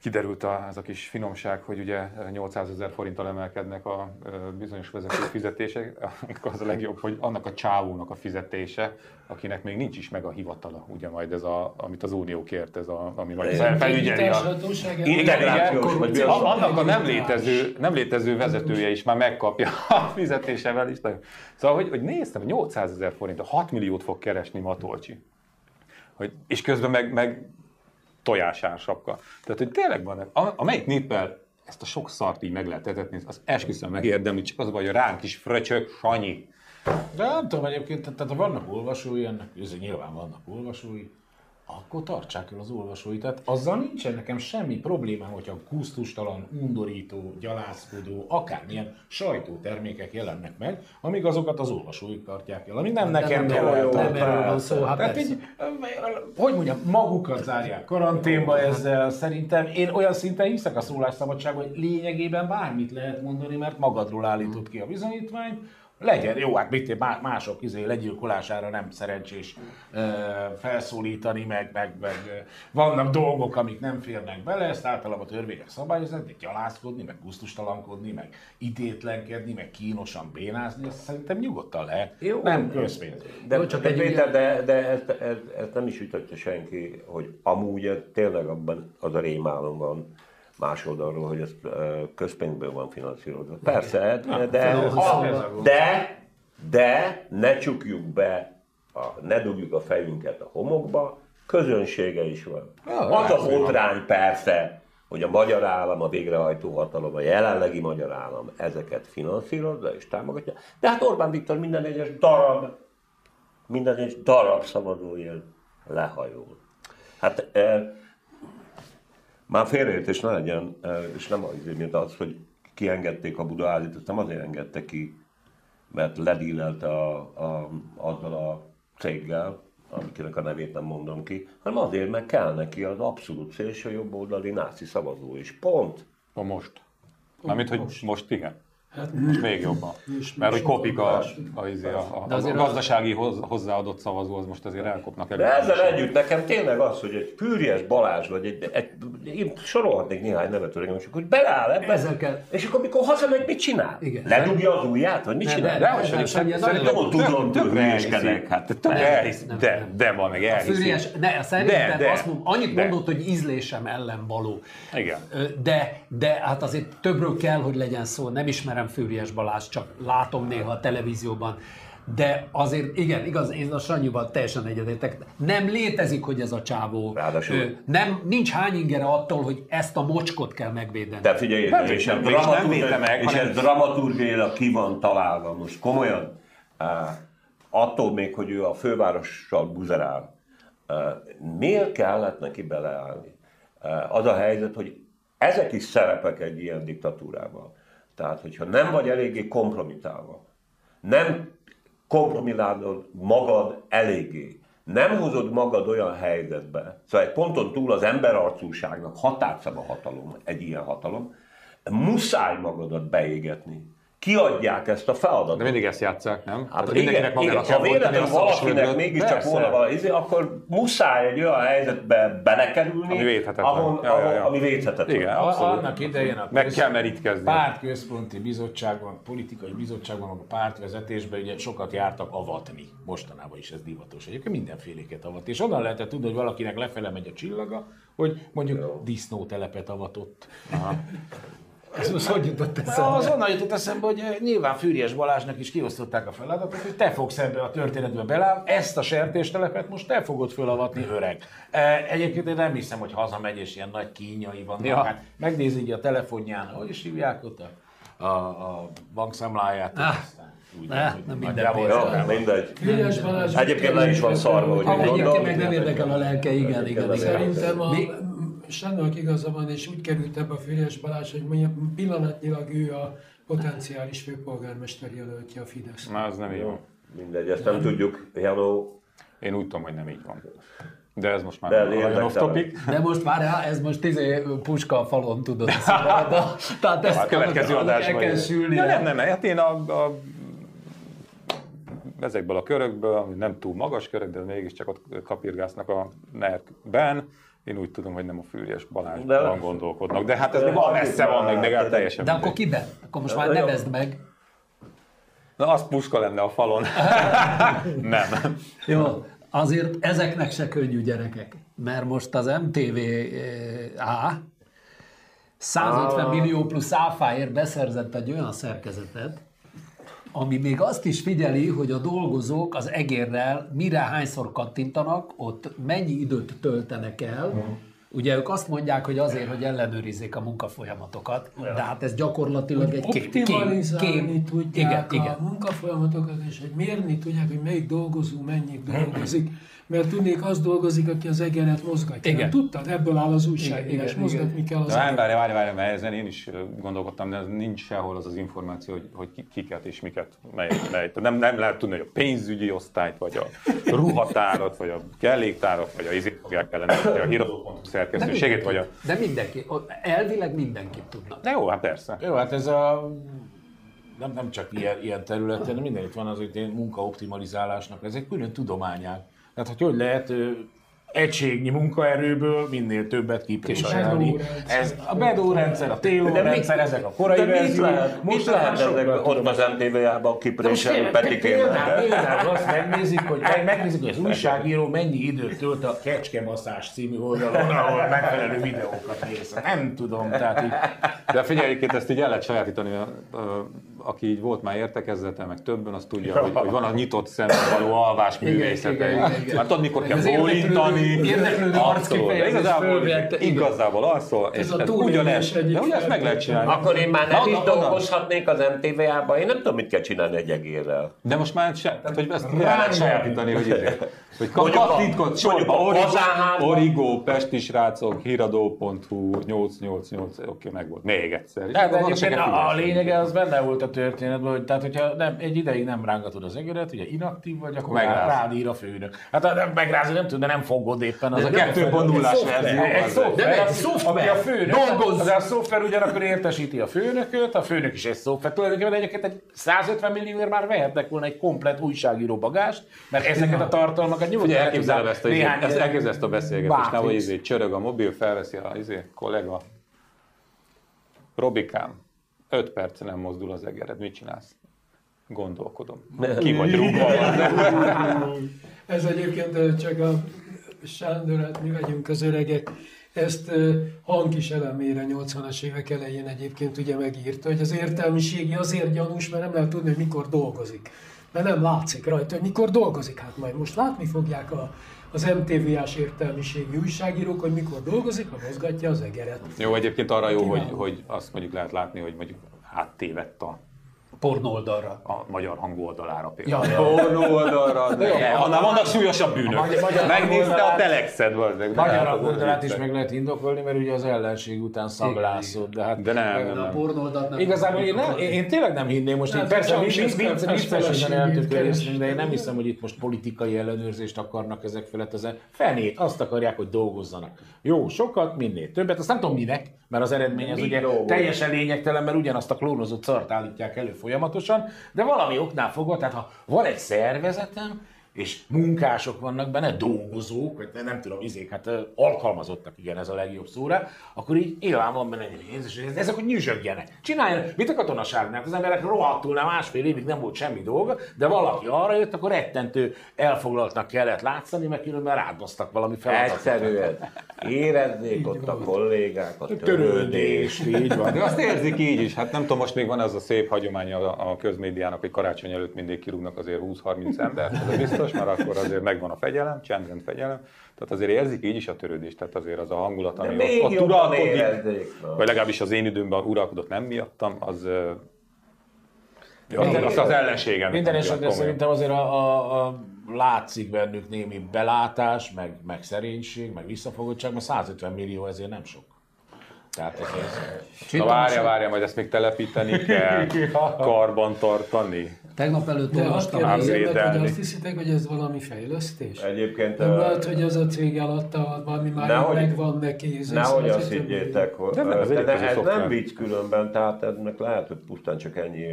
kiderült a, ez a kis finomság, hogy ugye 800 ezer forinttal emelkednek a bizonyos vezető fizetések, az a legjobb, hogy annak a csávónak a fizetése, akinek még nincs is meg a hivatala, ugye majd ez, a, amit az Unió kért, ez a, ami majd felügyeli a... Integrációs, vagy Annak a nem létező, nem létező vezetője is már megkapja a fizetésevel is. Szóval, hogy, hogy néztem, 800 ezer forint, 6 milliót fog keresni Matolcsi. Hogy, és közben meg, meg tojásársapka. Tehát, hogy tényleg van, amelyik néppel ezt a sok szart így meg lehet etetni, az esküszöm megérdemli, csak az a baj, hogy ránk is fröcsök, Sanyi. De nem tudom egyébként, tehát vannak olvasói ennek, nyilván vannak olvasói, akkor tartsák el az olvasóit. Tehát azzal nincsen nekem semmi problémám, hogyha kusztustalan, undorító, gyalászkodó, akármilyen sajtótermékek jelennek meg, amíg azokat az olvasóik tartják el. Ami nem, nem nekem nem, nem, nem erről van szó, hát Tehát így, hogy mondjam, magukat zárják karanténba ezzel. Szerintem én olyan szinten hiszek a szólásszabadságban, hogy lényegében bármit lehet mondani, mert magadról állított ki a bizonyítványt, legyen, jó, hát mit mások izé legyilkolására nem szerencsés ö, felszólítani, meg, meg, meg vannak dolgok, amik nem férnek bele, ezt általában a törvények szabályozni, de gyalászkodni, meg gusztustalankodni, meg idétlenkedni, meg kínosan bénázni, ezt szerintem nyugodtan lehet, jó, nem közpénz. De, jó, csak de, Péter, de, de ezt, ezt, ezt, nem is ütötte senki, hogy amúgy tényleg abban az a rémálom van, más oldalról, hogy ez közpénzből van finanszírozva. Persze, de, de, de, de ne csukjuk be, a, ne dugjuk a fejünket a homokba, közönsége is van. Az a botrány persze, hogy a magyar állam, a végrehajtó hatalom, a jelenlegi magyar állam ezeket finanszírozza és támogatja. De hát Orbán Viktor minden egyes darab, minden egyes darab szavazóért lehajol. Hát már félreértés ne legyen, és nem azért, mint az, hogy kiengedték a Budaházit, ezt nem azért engedte ki, mert ledílelte a, a, azzal a céggel, amiknek a nevét nem mondom ki, hanem azért, mert kell neki az abszolút szélső jobboldali náci szavazó is. Pont. A most. Mármint, hogy most, most igen. Hát, most még jobban. Mert hogy kopik a, a, a, a, a, a gazdasági hozzáadott szavazó, az most azért elkopnak elő. De ezzel együtt nekem tényleg az, hogy egy Fűries Balázs, vagy egy, egy, én sorolhatnék néhány nevet öregem, és akkor beleáll ebbe, Ezzel kell. és akkor mikor hazamegy, mit csinál? Igen. Ledugja az ujját, vagy mit ne, csinál? Ne, ne, szerintem ott tudom, hogy hülyeskedek. Hát, de, de van, meg elhiszi. Ne, szerintem azt mondom, annyit mondott, hogy ízlésem ellen való. Igen. De, de hát azért többről kell, hogy legyen szó, nem ismerem ismerem Fűries Balázs, csak látom néha a televízióban. De azért, igen, igaz, én a Sanyival teljesen egyetértek. Nem létezik, hogy ez a csávó. Ráadásul. Ő, nem, nincs hány ingere attól, hogy ezt a mocskot kell megvédeni. De figyelj, nem, és, nem, dramaturg, meg, és ez dramaturgiailag ki van találva most komolyan. Attól még, hogy ő a fővárossal buzerál. Miért kellett neki beleállni? Az a helyzet, hogy ezek is szerepek egy ilyen diktatúrában. Tehát, hogyha nem vagy eléggé kompromitálva, nem kompromilálod magad eléggé. Nem hozod magad olyan helyzetbe, szóval egy ponton túl az emberarcúságnak határszab a hatalom, egy ilyen hatalom, muszáj magadat beégetni kiadják ezt a feladatot. De mindig ezt játszák, nem? Hát, hát igen, igen, ha véletlenül valakinek mégiscsak volna valami, izé, akkor muszáj egy olyan helyzetbe belekerülni, ami védhetetlen. Ahol, ja, ja, ja. Ami védhetetlen. Igen, abszolút. Annak idején a Meg kell merítkezni. Pártközponti bizottságban, politikai bizottságban, a pártvezetésben ugye sokat jártak avatni. Mostanában is ez divatos. Egyébként mindenféléket avatni. És onnan lehetett tudni, hogy valakinek lefele megy a csillaga, hogy mondjuk disznótelepet avatott. Aha. <laughs> Ez most hogy jutott eszembe? Az onnan jutott eszembe, hogy eh, nyilván Fűries Balázsnak is kiosztották a feladatot, hogy te fogsz ebbe a történetbe bele, ezt a sertéstelepet most te fogod fölavatni, öreg. Eh, egyébként én nem hiszem, hogy hazamegy és ilyen nagy kínjai vannak. Ja. Hát megnézi a telefonján, hogy is hívják ott a, a, a bankszámláját. Ah. Úgy ne, nem minden ja, mindegy. Egyébként le is van szarva, hogy Egyébként meg nem érdekel a lelke, igen, igen. igen. Szerintem a, Sándornak igaza van, és úgy került ebbe a Fűrjes Balázs, hogy pillanatnyilag ő a potenciális főpolgármester jelöltje a Fidesz. Na, az nem így van. Mindegy, ezt nem, nem tudjuk. Janó. Én úgy tudom, hogy nem így van. De ez most már nagyon off topic. De most már ez most izé puska a falon tudod. Szóval, <laughs> tehát ezt a következő adásban. sülni. Ja, nem, nem, hát én a, a ezekből a körökből, ami nem túl magas körök, de mégiscsak ott kapirgásznak a nerkben, én úgy tudom, hogy nem a Fűrjes Balázsban de... gondolkodnak, de hát ez még van messze van, még, még teljesen. De akkor kiben? Akkor most már nevezd meg. Na, az puska lenne a falon. <laughs> nem. Jó, azért ezeknek se könnyű gyerekek, mert most az MTV A 150 ah. millió plusz áfáért beszerzett egy olyan szerkezetet, ami még azt is figyeli, hogy a dolgozók az egérrel mire hányszor kattintanak, ott mennyi időt töltenek el, uh-huh. Ugye ők azt mondják, hogy azért, hogy ellenőrizzék a munkafolyamatokat, ja. de hát ez gyakorlatilag egy kép. Optimalizálni kép, tudják igen, a igen. munkafolyamatokat, és hogy mérni tudják, hogy melyik dolgozó mennyit dolgozik <clears throat> mert tudnék, az dolgozik, aki az egeret mozgatja. Igen. Tudtad, ebből áll az újságírás, mozgatni kell az Várj, várj, várj, várj, mert ezen én is gondolkodtam, de nincs sehol az az információ, hogy, hogy kiket és miket, mely, mely. Nem, nem lehet tudni, hogy a pénzügyi osztályt, vagy a ruhatárat, vagy a kelléktárat, vagy a izét fogják ellenőrizni, a híradópontok szerkesztőségét, vagy a... De mindenki, elvileg mindenkit tudna. De jó, hát persze. Jó, hát ez a nem, nem csak ilyen, ilyen területen, de mindenütt van az, hogy munkaoptimalizálásnak, ez egy külön tudományák. Tehát, hogy hogy lehet egységnyi munkaerőből minél többet kipréselni. Ez a bedó rendszer, a téló rendszer, ezek a korai verziók. Most lehet ezek ott az MTV-jában kipréselni petikének. Például azt megnézik, hogy megnézik, hogy az újságíró mennyi időt tölt a Kecskemaszás című oldalon, ahol megfelelő videókat néz. Nem tudom, tehát így. De figyelj, ezt így el lehet sajátítani aki így volt már értekezlete, meg többen, az tudja, <laughs> hogy, hogy van a nyitott szemben való alvás művészete. Hát tudod, mikor kell bólintani. Érdeklődő Igazából, igazából alszol, és ez ugyanez. De ugye ezt meg lehet csinálni. Akkor én már nem is dolgozhatnék az MTV-ában, én nem tudom, mit kell csinálni egy egérrel. De most már se, tehát hogy ezt el lehet sajátítani, hogy ezért. Hogy katlitkod sorba, Origo, Pesti srácok, híradó.hu, 888, oké, meg volt. Még egyszer. De, de egyébként a, a lényege az benne volt a történetben, hogy tehát, hogyha nem, egy ideig nem rángatod az egeret, ugye inaktív vagy, akkor Megráz. rád ír a főnök. Hát nem megrázni nem tud, de nem fogod éppen. Az de a 2.0-as verzió. Egy szoftver, aki a főnök. Dolgozz! Az a szoftver ugyanakkor értesíti a főnököt, a főnök is egy szoftver. Tulajdonképpen egyébként egy 150 millióért már vehetnek volna egy komplet újságíró bagást, mert ezeket a tartalmakat nyugodtan elképzelem ezt, a, néhány ezt, elképzel ezt a beszélgetést, nem, hogy izé, csörög a mobil, felveszi a izé, kollega. Robikám, öt perc nem mozdul az egered, mit csinálsz? Gondolkodom. Ki vagy rúgva? <laughs> Ez egyébként csak a Sándor, hát mi vagyunk az öregek, ezt hangkis elemére 80-as évek elején egyébként ugye megírta, hogy az értelmiségi azért gyanús, mert nem lehet tudni, hogy mikor dolgozik mert nem látszik rajta, hogy mikor dolgozik. Hát majd most látni fogják a, az MTV-ás értelmiségi újságírók, hogy mikor dolgozik, ha mozgatja az egeret. Jó, egyébként arra jó, hogy, hogy azt mondjuk lehet látni, hogy mondjuk áttévedt a pornó oldalra. A magyar hangoldalára például. Ja, pornó oldalra. De, annál vannak súlyosabb bűnök. Magyar, magyar Megnézte a telexed, vagy. Magyar hangoldalát is meg lehet indokolni, mert ugye az ellenség után szablászott. De, hát, de nem, nem, nem. A nem. Igazából én, nem, én, én, tényleg nem hinném most, én persze viccesen eltökélészni, de én nem hiszem, hogy itt most politikai ellenőrzést akarnak ezek felett. Az fenét, azt akarják, hogy dolgozzanak. Jó, sokat, minél többet, azt nem tudom minek, mert az eredmény az ugye teljesen lényegtelen, mert ugyanazt a klónozott szart állítják elő folyamatosan, de valami oknál fogva, tehát ha van egy szervezetem, és munkások vannak benne, dolgozók, vagy nem tudom, izék, hát alkalmazottak, igen, ez a legjobb szóra, akkor így nyilván van benne egy pénz, és ezek, hogy nyüzsögjenek. Csináljanak, mint a katonaságnál, az emberek rohadtul nem másfél évig nem volt semmi dolga, de valaki arra jött, akkor rettentő elfoglaltnak kellett látszani, mert különben rádoztak valami feladatot. Egyszerűen érezzék ott a kollégák, a törődést, így van. De azt érzik így is, hát nem tudom, most még van az a szép hagyomány a, a közmédiának, hogy karácsony előtt mindig kirúgnak azért 20-30 embert, ez biztos, mert akkor azért megvan a fegyelem, csendrend fegyelem. Tehát azért érzik így is a törődést, tehát azért az a hangulat, ami De ott, ott uralkodik, vagy legalábbis az én időmben uralkodott nem miattam, az Ja, minden, az az ellenségem. Minden esetre szerintem azért a, a, a, látszik bennük némi belátás, meg, meg szerénység, meg visszafogottság, mert 150 millió ezért nem sok. Tehát ez, Na várja, várja, majd ezt még telepíteni kell, <laughs> karban tartani. Tegnap előtt De olvastam azt kérdezem, hogy azt hiszitek, hogy ez valami fejlesztés? Egyébként... Nem lehet, hogy az a cég alatta valami már nehogy, megvan neki. Nehogy azt higgyétek, hogy de, ez, de ez nem vicc különben, tehát ennek lehet, hogy pusztán csak ennyi,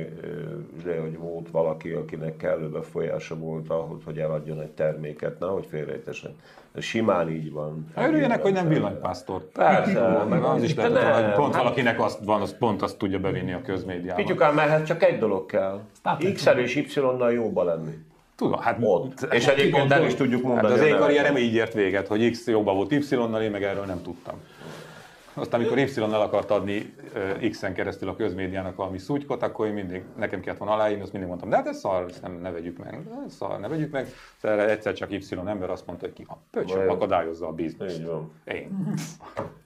de, hogy volt valaki, akinek kellő befolyása volt ahhoz, hogy eladjon egy terméket, nehogy félrejtesen. Simán így van. Örüljenek, hogy nem villanypásztor. Persze. meg az is lehet, hogy pont hát, valakinek azt van, az pont azt tudja bevinni a közmédiába. Pityukán, mert hát csak egy dolog kell. x és Y-nal jóba lenni. Tudom, hát ott. És egyébként <laughs> nem is tudjuk mondani. Hát az én karrierem így ért véget, hogy X jobban volt Y-nal, én meg erről nem tudtam. Aztán, amikor Y-nal akart adni X-en keresztül a közmédiának valami szúgykot, akkor én mindig, nekem kellett volna aláírni, azt mindig mondtam, de hát ez szar, ezt nem, ne vegyük meg. Ez szar, ne vegyük meg. Erre egyszer csak Y ember azt mondta, hogy ki a pöcsön akadályozza a bizniszt. Így van. Én.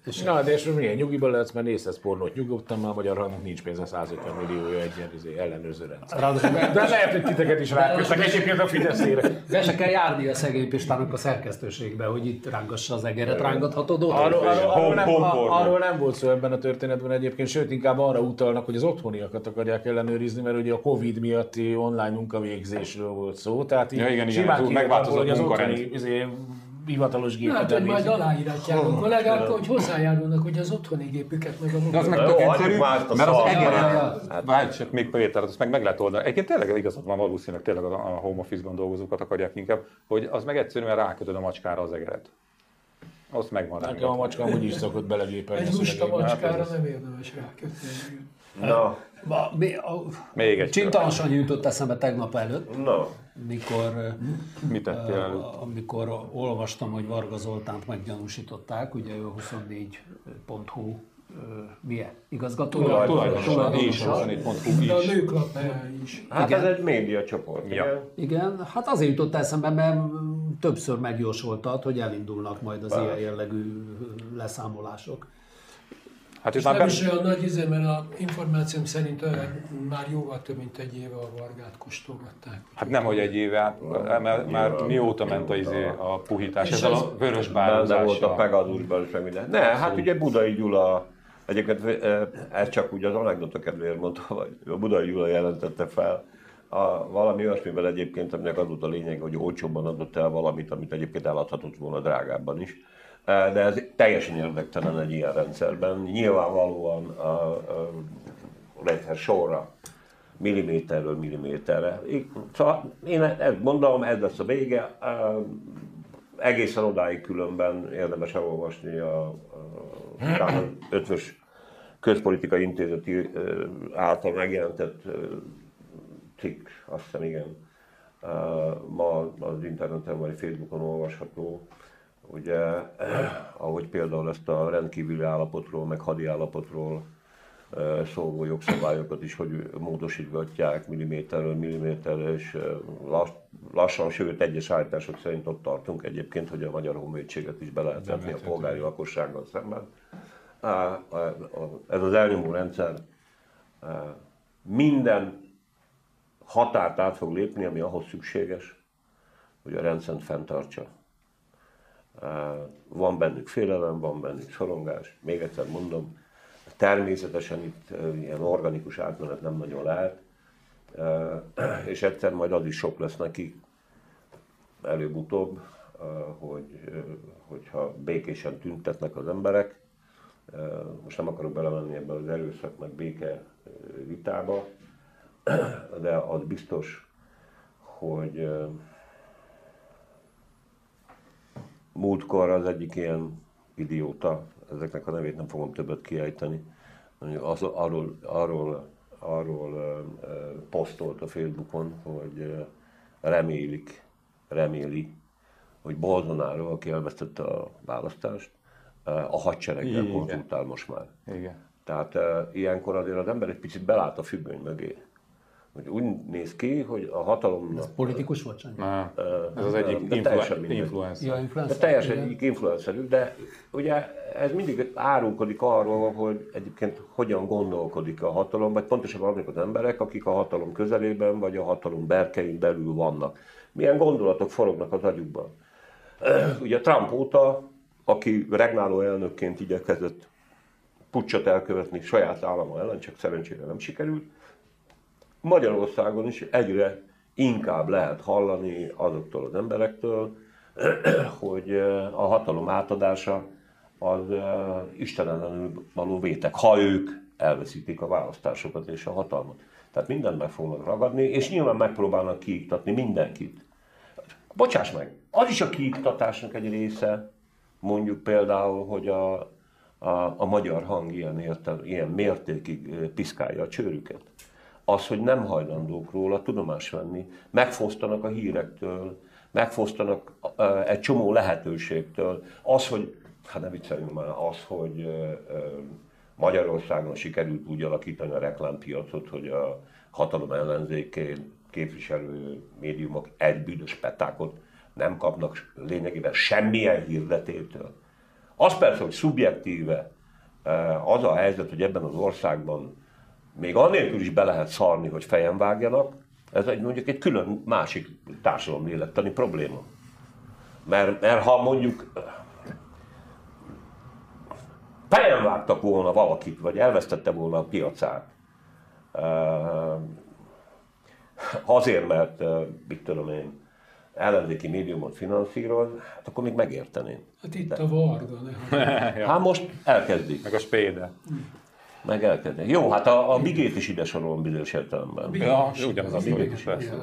És Na, de és milyen nyugiban lehetsz, mert nézhetsz pornót nyugodtan, már magyar hangnak nincs pénze 150 milliója egy ilyen izé, ellenőrző rendszer. De lehet, hogy titeket is rákösznek egyébként a Fideszére. De se kell járni a szegény Pistának a szerkesztőségbe, hogy itt rángassa az egeret, rángathatod ott. Arról, arról, arról, arról nem volt szó ebben a történetben egyébként, sőt inkább arra utalnak, hogy az otthoniakat akarják ellenőrizni, mert ugye a Covid miatti online munkavégzésről volt szó. Tehát ja, igen, igen, megváltozott hogy az otthoni izé, hivatalos gépet. Hát, hogy majd aláíratják a kollégák, hogy hozzájárulnak, hogy az otthoni gépüket meg a De az meg tök egyszerű, mert az egész... Várj, csak még Péter, azt meg meg lehet oldani. Egyébként tényleg igazad van, valószínűleg tényleg a home office-ban dolgozókat akarják inkább, hogy az meg egyszerűen rákötöd a macskára az egeret. Azt megvan. Nekem a macska úgy is szokott belegépelni. Egy lusta macskára nem érdemes rákötni. Na. Ma, mi, a, Még egy Csintalansan jutott eszembe tegnap előtt, no. mikor, Mit tettél előtt? amikor olvastam, hogy Varga Zoltánt meggyanúsították, ugye ő a 24.hu milyen? Igazgatója? Tulajdonosa. De a nőklap is. Hát igen. ez egy média csoport. Ja. Igen. igen, hát azért jutott eszembe, mert többször megjósoltad, hogy elindulnak majd az Bár. ilyen jellegű leszámolások. Hát és nem ben... is olyan nagy izé, mert a információm szerint már jóval több mint egy éve a vargát kóstolgatták. Hát nem, hogy egy éve, hát, mert már mióta ment a, izé, a puhítás, ez a vörös bározás. De volt a Pegasusban is meg minden. Ne, hát ugye Budai Gyula, egyébként ez csak úgy az anekdota kedvéért mondta, vagy a Budai Gyula jelentette fel, a, valami olyasmivel egyébként, aminek az volt a lényeg, hogy olcsóbban adott el valamit, amit egyébként eladhatott volna drágábban is de ez teljesen érdektelen egy ilyen rendszerben. Nyilvánvalóan a, a, lehet sorra, milliméterről milliméterre. Szóval én ezt mondom, ez lesz a vége. Egészen odáig különben érdemes elolvasni a, a <clears throat> ötvös közpolitikai intézeti által megjelentett cikk, azt hiszem igen, ma az interneten vagy Facebookon olvasható, ugye, <clears throat> ahogy például ezt a rendkívüli állapotról, meg hadi állapotról szóló jogszabályokat is, hogy módosítgatják milliméterről milliméterre, és lass, lassan, sőt egyes állítások szerint ott tartunk egyébként, hogy a magyar honvédséget is be lehet vetni a polgári lakossággal szemben. Ez az elnyomó rendszer minden határt át fog lépni, ami ahhoz szükséges, hogy a rendszert fenntartsa. Van bennük félelem, van bennük szorongás. Még egyszer mondom, természetesen itt ilyen organikus átmenet nem nagyon lehet, és egyszer majd az is sok lesz neki előbb-utóbb, hogy, hogyha békésen tüntetnek az emberek, most nem akarok belemenni ebbe az erőszak meg béke vitába, <clears throat> de az biztos, hogy múltkor az egyik ilyen idióta, ezeknek a nevét nem fogom többet kiejteni, az, arról, arról, arról posztolt a Facebookon, hogy remélik, reméli, hogy Bolsonaro, aki elvesztette a választást, a hadsereggel konzultál most már. Igen. Tehát uh, ilyenkor azért az ember egy picit belát a függöny mögé. Hogy úgy néz ki, hogy a hatalom. Ez politikus volt sem? ez az egyik influ- influencer. Ja, influencer. De teljesen egyik influencerük, de ugye ez mindig árulkodik arról, hogy egyébként hogyan gondolkodik a hatalom, vagy pontosabban azok az emberek, akik a hatalom közelében, vagy a hatalom berkein belül vannak. Milyen gondolatok forognak az agyukban. Ugye Trump óta, aki regnáló elnökként igyekezett pucsot elkövetni saját állama ellen, csak szerencsére nem sikerült. Magyarországon is egyre inkább lehet hallani azoktól az emberektől, <clears throat> hogy a hatalom átadása az Isten ellenül való vétek, ha ők elveszítik a választásokat és a hatalmat. Tehát mindent meg fognak ragadni, és nyilván megpróbálnak kiiktatni mindenkit. Bocsáss meg, az is a kiiktatásnak egy része, mondjuk például, hogy a, a, a magyar hang ilyen, értel, ilyen mértékig piszkálja a csőrüket. Az, hogy nem hajlandók róla tudomás venni, megfosztanak a hírektől, megfosztanak egy csomó lehetőségtől. Az, hogy, hát ne vicceljünk már, az, hogy Magyarországon sikerült úgy alakítani a reklámpiacot, hogy a hatalom ellenzékén képviselő médiumok egy büdös petákot nem kapnak lényegében semmilyen hirdetétől. Az persze, hogy szubjektíve eh, az a helyzet, hogy ebben az országban még annélkül is be lehet szarni, hogy fejen vágjanak, ez egy, mondjuk egy külön másik lélektani probléma. Mert, mert ha mondjuk fejen vágtak volna valakit, vagy elvesztette volna a piacát, eh, azért, mert, mit tudom én, ellenzéki médiumot finanszíroz, hát akkor még megérteném. Hát itt De. a Varga. <laughs> ja. Hát most elkezdik. Meg a Spéde. Meg elkezdik. Jó, hát a, a Bigét is ide sorolom bizonyos értelemben. Ja, ugyanaz a Bigét is persze.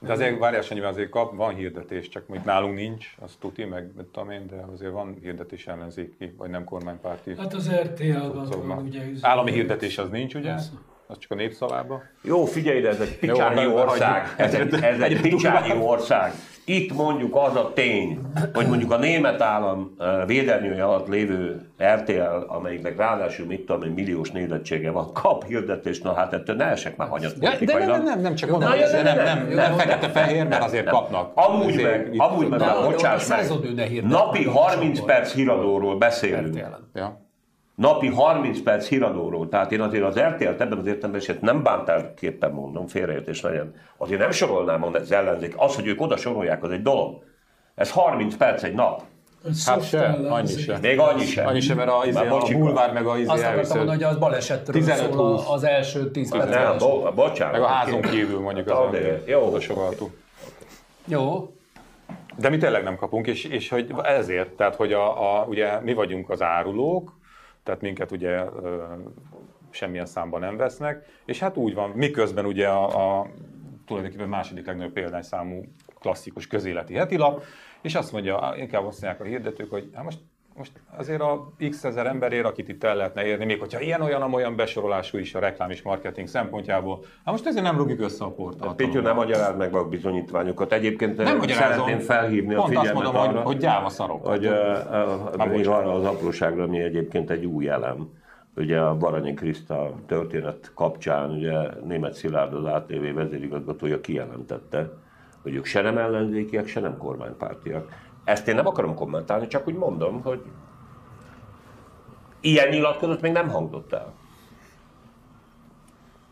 De azért várjál Sanyi, azért kap, van hirdetés, csak még nálunk nincs, azt tuti, meg tudom én, de azért van hirdetés ellenzéki, vagy nem kormánypárti. Hát az RTL-ban van ugye. Állami hirdetés az nincs, ugye? Persze az csak a népszavába. Jó, figyelj, ez egy picsányi ország. Ez egy, ez egy picsányi ország. Itt mondjuk az a tény, hogy mondjuk a német állam védelműje alatt lévő RTL, amelyiknek ráadásul mit tudom, egy milliós nézettsége van, kap hirdetést, na hát ettől ne esek már hanyat ja, De nem, nem, nem, nem, csak mondom, hogy nem, nem, nem, nem, fekete-fehér, mert azért kapnak. Amúgy meg, amúgy meg, bocsáss meg, napi 30 perc híradóról beszélünk. Ja napi 30 perc híradóról, tehát én azért az RTL-t ebben az értelemben eset nem bántásképpen mondom, félreértés legyen, azért nem sorolnám az ellenzék. Az, hogy ők oda sorolják, az egy dolog. Ez 30 perc egy nap. Hát se, annyi se. Még annyi se. Annyi se, mert a, izé, a bulvár meg a izé Azt akartam mondani, hogy az balesetről 15 szól az első 10 perc. Nem, bo- bocsánat. Meg a házon kívül mondjuk az, az jó. Jó. De mi tényleg nem kapunk, és, és hogy ezért, tehát hogy a, a, ugye mi vagyunk az árulók, tehát minket ugye semmilyen számban nem vesznek, és hát úgy van, miközben ugye a, a tulajdonképpen második legnagyobb példányszámú klasszikus közéleti hetilap, és azt mondja, inkább azt mondják a hirdetők, hogy hát most most azért a x ezer emberért, akit itt el lehetne érni, még hogyha ilyen-olyan olyan besorolású is a reklám és marketing szempontjából, hát most ezért nem rúgjuk össze a portát. Pétyő, nem magyaráz meg a bizonyítványokat. Egyébként nem szeretném felhívni Pont a figyelmet azt mondom, arra, hogy, hogy gyáva szarok. Hogy uh, arra az apróságra, ami egyébként egy új elem. Ugye a Baranyi Kriszta történet kapcsán ugye német Szilárd az ATV vezérigazgatója kijelentette, hogy ők se nem ellenzékiek, se nem kormánypártiak ezt én nem akarom kommentálni, csak úgy mondom, hogy ilyen nyilatkozat még nem hangzott el.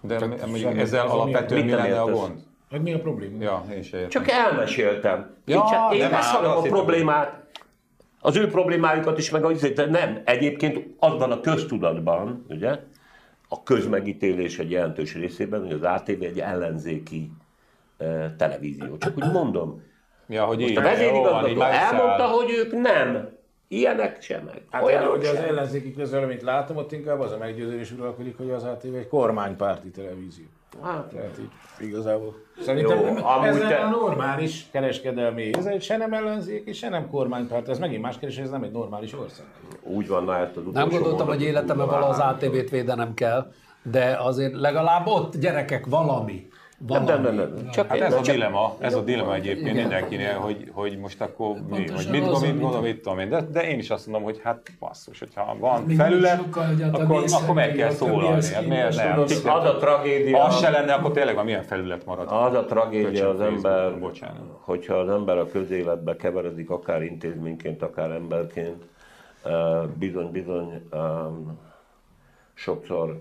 De mondjuk ezzel alapvetően mi lenne a gond? Meg mi a probléma? Ja, én értem. Csak elmeséltem. Ja, én csak, én nem áll, a problémát, az ő problémájukat is, meg a de nem. Egyébként az van a köztudatban, ugye, a közmegítélés egy jelentős részében, hogy az ATV egy ellenzéki uh, televízió. Csak úgy mondom. Ja, hogy Most így, a vezérigazgató elmondta, hogy ők nem. Ilyenek sem meg. Hát olyanok hogy az ellenzéki közvéleményt látom, ott inkább az a meggyőződés uralkodik, hogy az ATV egy kormánypárti televízió. Hát, Tehát így igazából. Szerintem Jó, Jó, amúgy ez te- a normális kereskedelmi, ez egy se nem ellenzék és se nem kormánypárt, ez megint más kérdés, ez nem egy normális ország. úgy van, na ezt az utolsó Nem gondoltam, hogy életemben vala az ATV-t védenem kell, de azért legalább ott gyerekek valami. Nem, valami. nem, nem, nem. Csak Hát ez a csak- dilema, ez a dilema egyébként Igen. mindenkinél, hogy, hogy most akkor mi, Pontosan hogy mit az, gondolom, mit gondolom, mit tudom én. De, de én is azt mondom, hogy hát basszus, hogyha van Még felület, nem sokkal, hogy a akkor, akkor meg kell szólalni. Hát miért nem? Az a tragédia, Az se lenne, akkor tényleg van milyen felület marad. az a tragédia az ember, bocsánat. hogyha az ember a közéletbe keveredik, akár intézményként, akár emberként, eh, bizony-bizony um, sokszor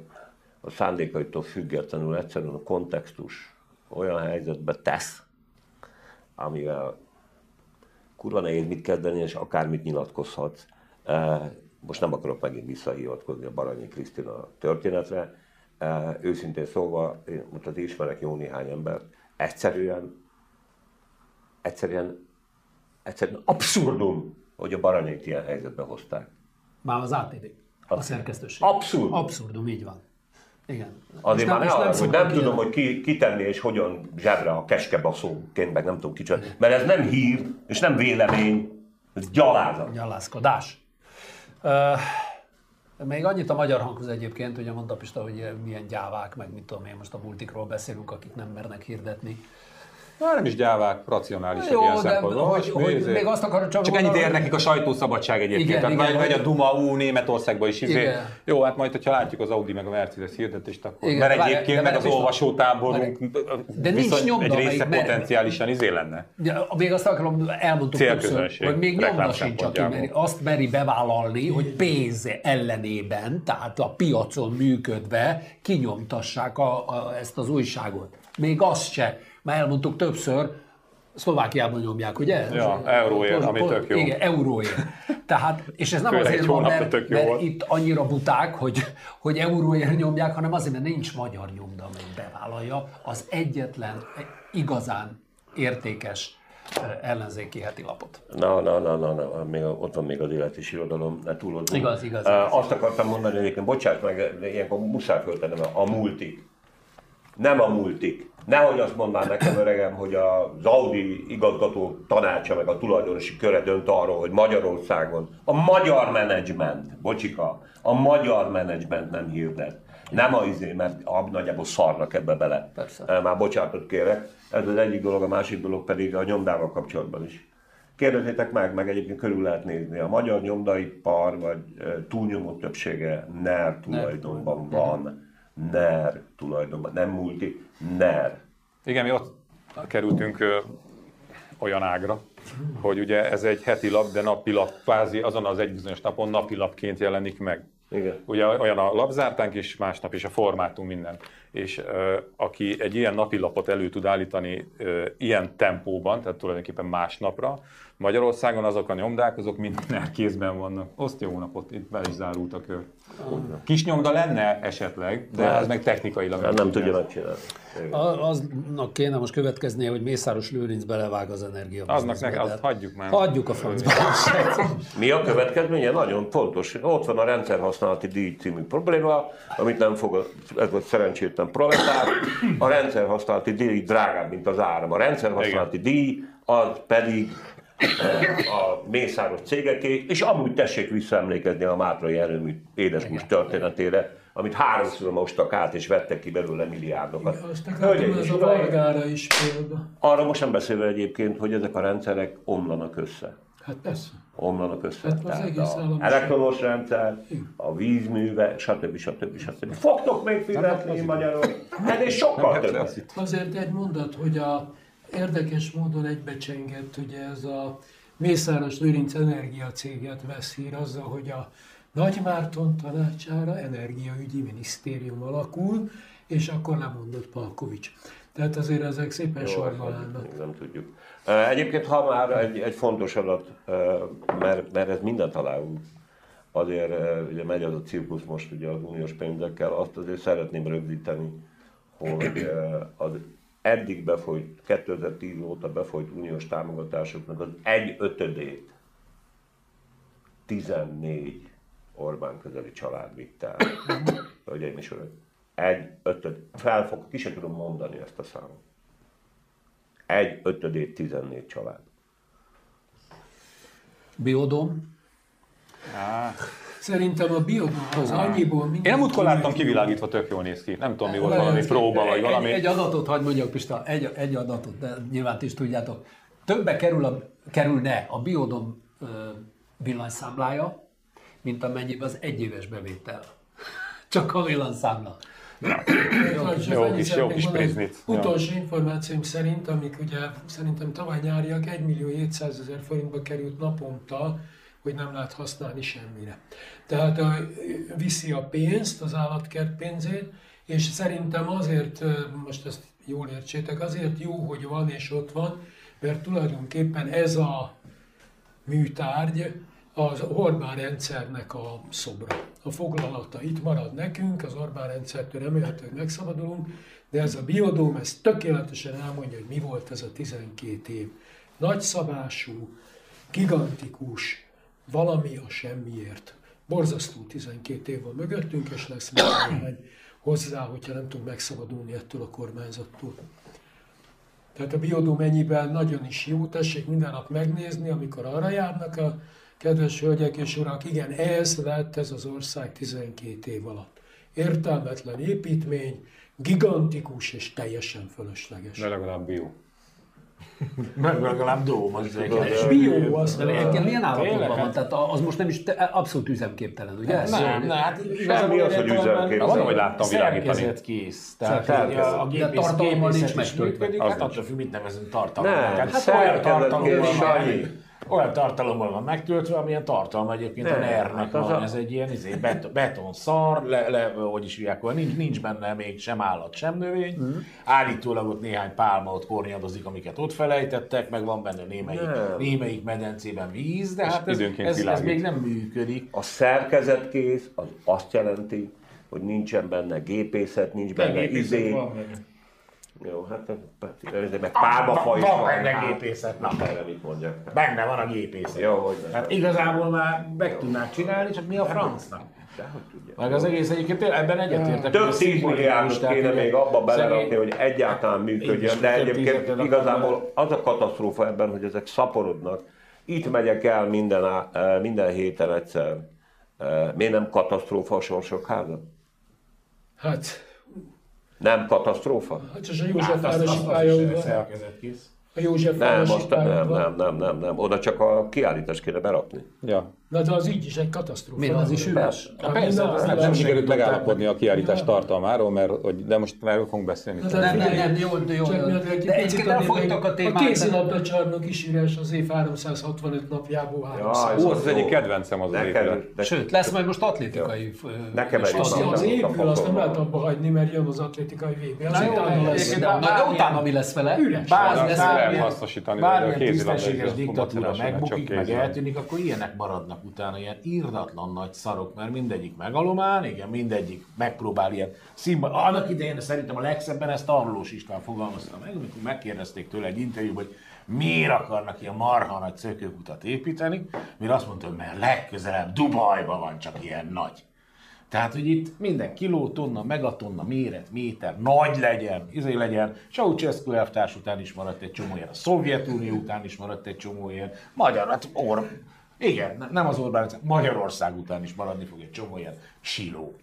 a szándékaitól függetlenül egyszerűen a kontextus olyan helyzetbe tesz, amivel kurva nehéz mit kezdeni, és akármit nyilatkozhatsz. Eh, Most nem akarok megint visszahivatkozni a Baranyi Krisztina történetre. Eh, Őszintén szólva, én most az ismerek jó néhány embert, egyszerűen, egyszerűen, egyszerűen abszurdum, hogy a Baranyait ilyen helyzetbe hozták. Már az ATV, a Azt- szerkesztőség. Abszurd. Abszurdum, így van. Igen. Azért már most ne arra, hogy nem tudom, hogy ki, ki tenni és hogyan zsebre a keskebaszóként, meg nem tudom kicsoda. Mert ez nem hír, és nem vélemény, ez gyalázat. Nyalászkodás. Uh, még annyit a magyar hanghoz egyébként, ugye mondta Pista, hogy milyen gyávák, meg mit tudom én, most a multikról beszélünk, akik nem mernek hirdetni. Már nem is gyávák, racionálisak Jó, ilyen de hogy, hogy még azt akarom csak Csak ennyit ér nekik a sajtószabadság egyébként. Igen, Tehát igen, megy, megy a Duma U Németországban is. Izé. Jó, hát majd, hogyha látjuk az Audi meg a Mercedes hirdetést, akkor... Igen, mert egyébként meg az olvasótáborunk De nincs nyomda, egy része potenciálisan izé lenne. Még azt akarom, elmondtuk többször, hogy még nyomda sincs, aki azt meri bevállalni, hogy pénz ellenében, tehát a piacon működve kinyomtassák a, a, ezt az újságot. Még azt se. Már elmondtuk többször, Szlovákiában nyomják, ugye? Ja, euróért, ami tök jó. Igen, euróért. Tehát, és ez nem Főleg azért van, mert, mert itt annyira buták, hogy, hogy euróért nyomják, hanem azért, mert nincs magyar nyomda, amelyik bevállalja az egyetlen igazán értékes eh, ellenzéki heti lapot. Na, na, na, na, na, még ott van még az élet és irodalom, ne túlozzunk. Igaz, igaz, Uh, igaz. Azt akartam mondani egyébként, bocsáss meg, ilyenkor muszáj föltennem, a multik. Nem a multik. Nehogy azt mondaná nekem öregem, hogy az Audi igazgató tanácsa meg a tulajdonosi köre dönt arról, hogy Magyarországon a magyar menedzsment, bocsika, a magyar menedzsment nem hirdet. Nem a izé, mert a, nagyjából szarnak ebbe bele. Persze. Eh, Már bocsánatot kérek. Ez az egyik dolog, a másik dolog pedig a nyomdával kapcsolatban is. Kérdezzétek meg, meg egyébként körül lehet nézni. A magyar nyomdaipar, vagy eh, túlnyomó többsége NER tulajdonban van. NER tulajdonban, nem multi, NER. Igen, mi ott kerültünk ö, olyan ágra, hogy ugye ez egy heti lap, de napi lap, kvázi azon az egy bizonyos napon napi lapként jelenik meg. Igen. Ugye olyan a lapzártánk is, másnap is a formátum minden. És ö, aki egy ilyen napilapot elő tud állítani ö, ilyen tempóban, tehát tulajdonképpen másnapra, Magyarországon azok a nyomdák, azok mind kézben vannak. Azt jó napot, itt be is zárult a kör. Kis nyomda lenne esetleg, de ez meg technikailag Nem, nem tudja megcsinálni. Aznak kéne most következnie, hogy Mészáros Lőrinc belevág az energia. Aznak ne, azt hagyjuk már. Hagyjuk a francba. <laughs> Mi a következménye? Nagyon fontos. Ott van a rendszerhasználati díj című probléma, amit nem fog, ez volt szerencsétlen proletár. A rendszerhasználati díj drágább, mint az áram. A rendszerhasználati díj az pedig a mészáros cégeké, és amúgy tessék visszaemlékezni a Mátrai erőmű édesmus történetére, amit háromszor mostak át, és vettek ki belőle milliárdokat. Azt akartam, Hölgyeim ez a Vargára is példa. arra most nem beszélve egyébként, hogy ezek a rendszerek omlanak össze Hát persze. omlanak össze. Hát az egész a elektromos rendszer, a vízműve, stb. stb. stb. Fogtok még fizetni magyarul? Ennél sokkal többet. Azért egy mondat, hogy a érdekes módon egybecsengett ugye ez a Mészáros Lőrinc energiacéget vesz hír azzal, hogy a Nagymárton tanácsára energiaügyi minisztérium alakul, és akkor lemondott Palkovics. Tehát azért ezek szépen Jó, sorban állnak. Nem tudjuk. Egyébként, ha már egy, egy fontos adat, mert, mert ez minden találunk, azért ugye megy az a cirkusz most ugye az uniós pénzekkel, azt azért szeretném rögzíteni, hogy az eddig befolyt, 2010 óta befolyt uniós támogatásoknak az egy ötödét 14 Orbán közeli család vitte el. Hölgyeim és egy ötöd, felfog, ki sem tudom mondani ezt a számot. Egy ötödét 14 család. Biodom? Szerintem a biodom az annyiból minden... Én nem útkor láttam kivilágítva, tök jól néz ki. Nem tudom, mi volt valami próba, vagy valami. Egy, egy adatot hagyd mondjak, Pista, egy, egy adatot, de nyilván is tudjátok. Többe kerül a, kerülne a biodom villanyszámlája, mint amennyiben az egyéves bevétel. <laughs> Csak a villanyszámla. jó, kis, jó kis. Utolsó információim szerint, amik ugye szerintem tavaly nyáriak, 1 millió 700 ezer forintba került naponta, hogy nem lehet használni semmire. Tehát viszi a pénzt, az állatkert pénzét, és szerintem azért, most ezt jól értsétek, azért jó, hogy van és ott van, mert tulajdonképpen ez a műtárgy az Orbán rendszernek a szobra. A foglalata itt marad nekünk, az Orbán rendszertől remélhetőleg megszabadulunk, de ez a biodóm, ez tökéletesen elmondja, hogy mi volt ez a 12 év. Nagyszabású, gigantikus, valami a semmiért. Borzasztó 12 év van mögöttünk, és lesz még néhány hozzá, hogyha nem tudunk megszabadulni ettől a kormányzattól. Tehát a biodó mennyiben nagyon is jó, tessék minden nap megnézni, amikor arra járnak a kedves hölgyek és urak, igen, ez lett ez az ország 12 év alatt. Értelmetlen építmény, gigantikus és teljesen fölösleges. De legalább bio. <laughs> Meg legalább dóm az egész. Bio az. De egyébként milyen állapotban van? Tehát az most nem is te, abszolút üzemképtelen, ugye? Nem, nem, nem hát semmi az, hogy üzemképtelen. Van, hogy láttam világítani. Szerkezet kész. Tehát a, gépész, tartalommal nincs megtöltve. Hát attól függ, mit nevezünk tartalommal. Hát olyan tartalommal, olyan tartalommal van megtöltve, amilyen tartalma egyébként a NER-nek hát van. A... Ez egy ilyen izé, beton, beton szar, le, le, hogy is hívják, nincs, nincs benne még sem állat, sem növény. Mm. Állítólag ott néhány pálma ott kornyadozik, amiket ott felejtettek, meg van benne némelyik, némelyik medencében víz, de hát ez, ez, ez, még nem működik. A szerkezetkész az azt jelenti, hogy nincsen benne gépészet, nincs benne izé. Jó, hát ez meg pálmafaj van. Van benne gépészet. Na, erre mit mondjak? Benne van a gépészet. Jó, hogy Hát igazából már meg tudnák csinálni, csak mi a francnak? Meg az egész egyébként ebben egyetértek. Több tíz milliárdot kéne még abba belerakni, hogy egyáltalán működjön, de egyébként igazából az a katasztrófa ebben, hogy ezek szaporodnak. Itt megyek el minden, minden héten egyszer. Miért nem katasztrófa a sorsok háza? Hát nem katasztrófa? Hát csak a József városi pályaudvar. A József nem, azt, nem, nem, nem, nem, nem, oda csak a kiállítást kéne berakni. Ja. Na de az így is egy katasztrófa. Miért az is üres? Hát persze, nem, nem sikerült megállapodni a kiállítás tartalmáról, mert hogy, de most már fogunk beszélni. Na, nem, nem, nem, jó, jó. De egyébként elfogytak a témát. A kézilabda csarnok is üres az év 365 napjából 300. Ó, az az egyik kedvencem az épület. Sőt, lesz majd most atlétikai Nekem Az épül, azt nem lehet abba hagyni, mert jön az atlétikai VB. De utána mi lesz vele? Üres. Bármilyen tisztességes diktatúra megbukik, meg eltűnik, akkor ilyenek maradnak vannak utána ilyen írdatlan nagy szarok, mert mindegyik megalomán, igen, mindegyik megpróbál ilyen színben. Annak idején szerintem a legszebben ezt Arlós István fogalmazta meg, amikor megkérdezték tőle egy interjúban, hogy miért akarnak ilyen marha nagy szökőkutat építeni, mire azt mondta, hogy mert legközelebb Dubajban van csak ilyen nagy. Tehát, hogy itt minden kiló, tonna, megatonna, méret, méter, nagy legyen, izé legyen. Ceausescu elvtárs után is maradt egy csomó ilyen, a Szovjetunió után is maradt egy csomó ilyen, magyar, hát or, igen, nem az Orbán, Magyarország után is maradni fog egy csomó ilyen siló.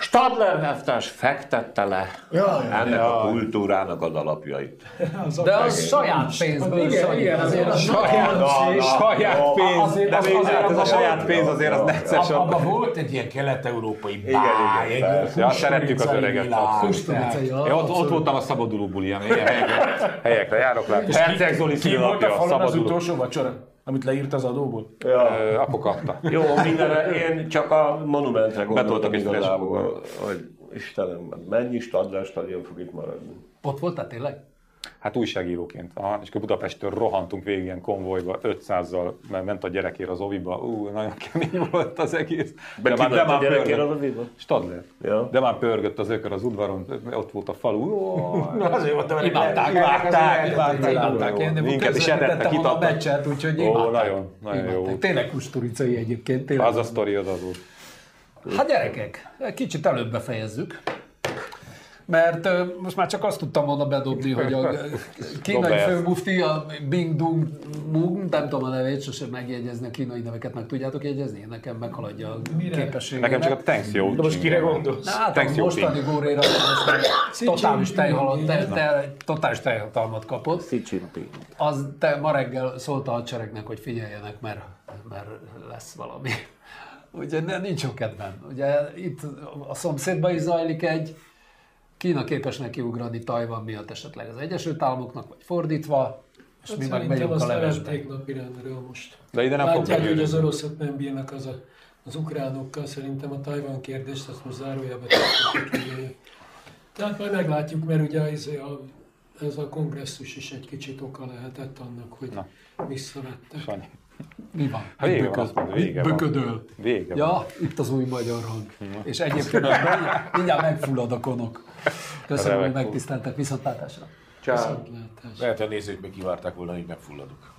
Stadler Heftás fektette le ja, ennek ja. a kultúrának az alapjait. az de az saját pénzből. Igen, igen, azért a saját, saját pénz. Azért, az, azért, az, a saját pénz azért az necces. Abban volt egy ilyen kelet-európai báj. Igen, ja, szeretjük az öreget. Én ott, ott voltam a szabaduló bulián, helyekre, helyekre járok le. Herceg Zoli Ki volt a falon az utolsó vacsora? Amit leírt az adóból? Ja. Apu kapta. <laughs> Jó, mindenre, én csak a monumentre gondoltam igazából, hogy Istenem, mennyi Stadler stadion fog itt maradni? Ott voltál tényleg? Hát újságíróként. Aha, és akkor Budapestről rohantunk végig ilyen konvojba, 500-zal, mert ment a gyerekér az oviba. Ú, nagyon kemény volt az egész. De, de már, a gyerekér az oviba? Stadler. Ja. De már pörgött az ökör az udvaron, ott volt a falu. Na azért volt, mert imádták, imádták, imádták, imádták. Minket is edettek itt a meccset, úgyhogy imádták. Nagyon, nagyon jó. Tényleg kusturicai egyébként. Az a sztori az az volt. Hát gyerekek, kicsit előbb befejezzük. Mert most már csak azt tudtam volna bedobni, hogy a <laughs> kínai főmufti, a Bing Dung Mung, nem tudom a nevét, sosem megjegyezni a kínai neveket, meg tudjátok jegyezni? Nekem meghaladja a képességem. Nekem csak a Thanks jó. De most kire gondolsz? Na, hát a mostani góréra totális, tejhalat, te, te, totális tejhatalmat kapott. Xi Jinping. Az te ma reggel szólt a hadseregnek, hogy figyeljenek, mert, mert lesz valami. Ugye nincs jó kedvem. Ugye itt a szomszédban is zajlik egy, Kína képes nekiugrani Tajvan miatt esetleg az Egyesült Államoknak, vagy fordítva, és hát mi meg megyünk a levesbe. napirendről most. De ide nem Látják, hogy az oroszok nem bírnak az, a, az ukránokkal, szerintem a Tajvan kérdést, azt most zárójelbe Tehát majd meglátjuk, mert ugye ez a, ez a kongresszus is egy kicsit oka lehetett annak, hogy Na. visszavettek. Sanyi. Mi van? Hát vége van, mondja, vége Böködöl. Van. Vége ja, van. itt az új magyar hang. Ja. És egyébként <laughs> mindjárt megfullad a konok. <laughs> Köszönöm, hogy megtiszteltek viszontlátásra. Ciao. Lehet, hogy a nézők még kivárták volna, hogy megfulladok.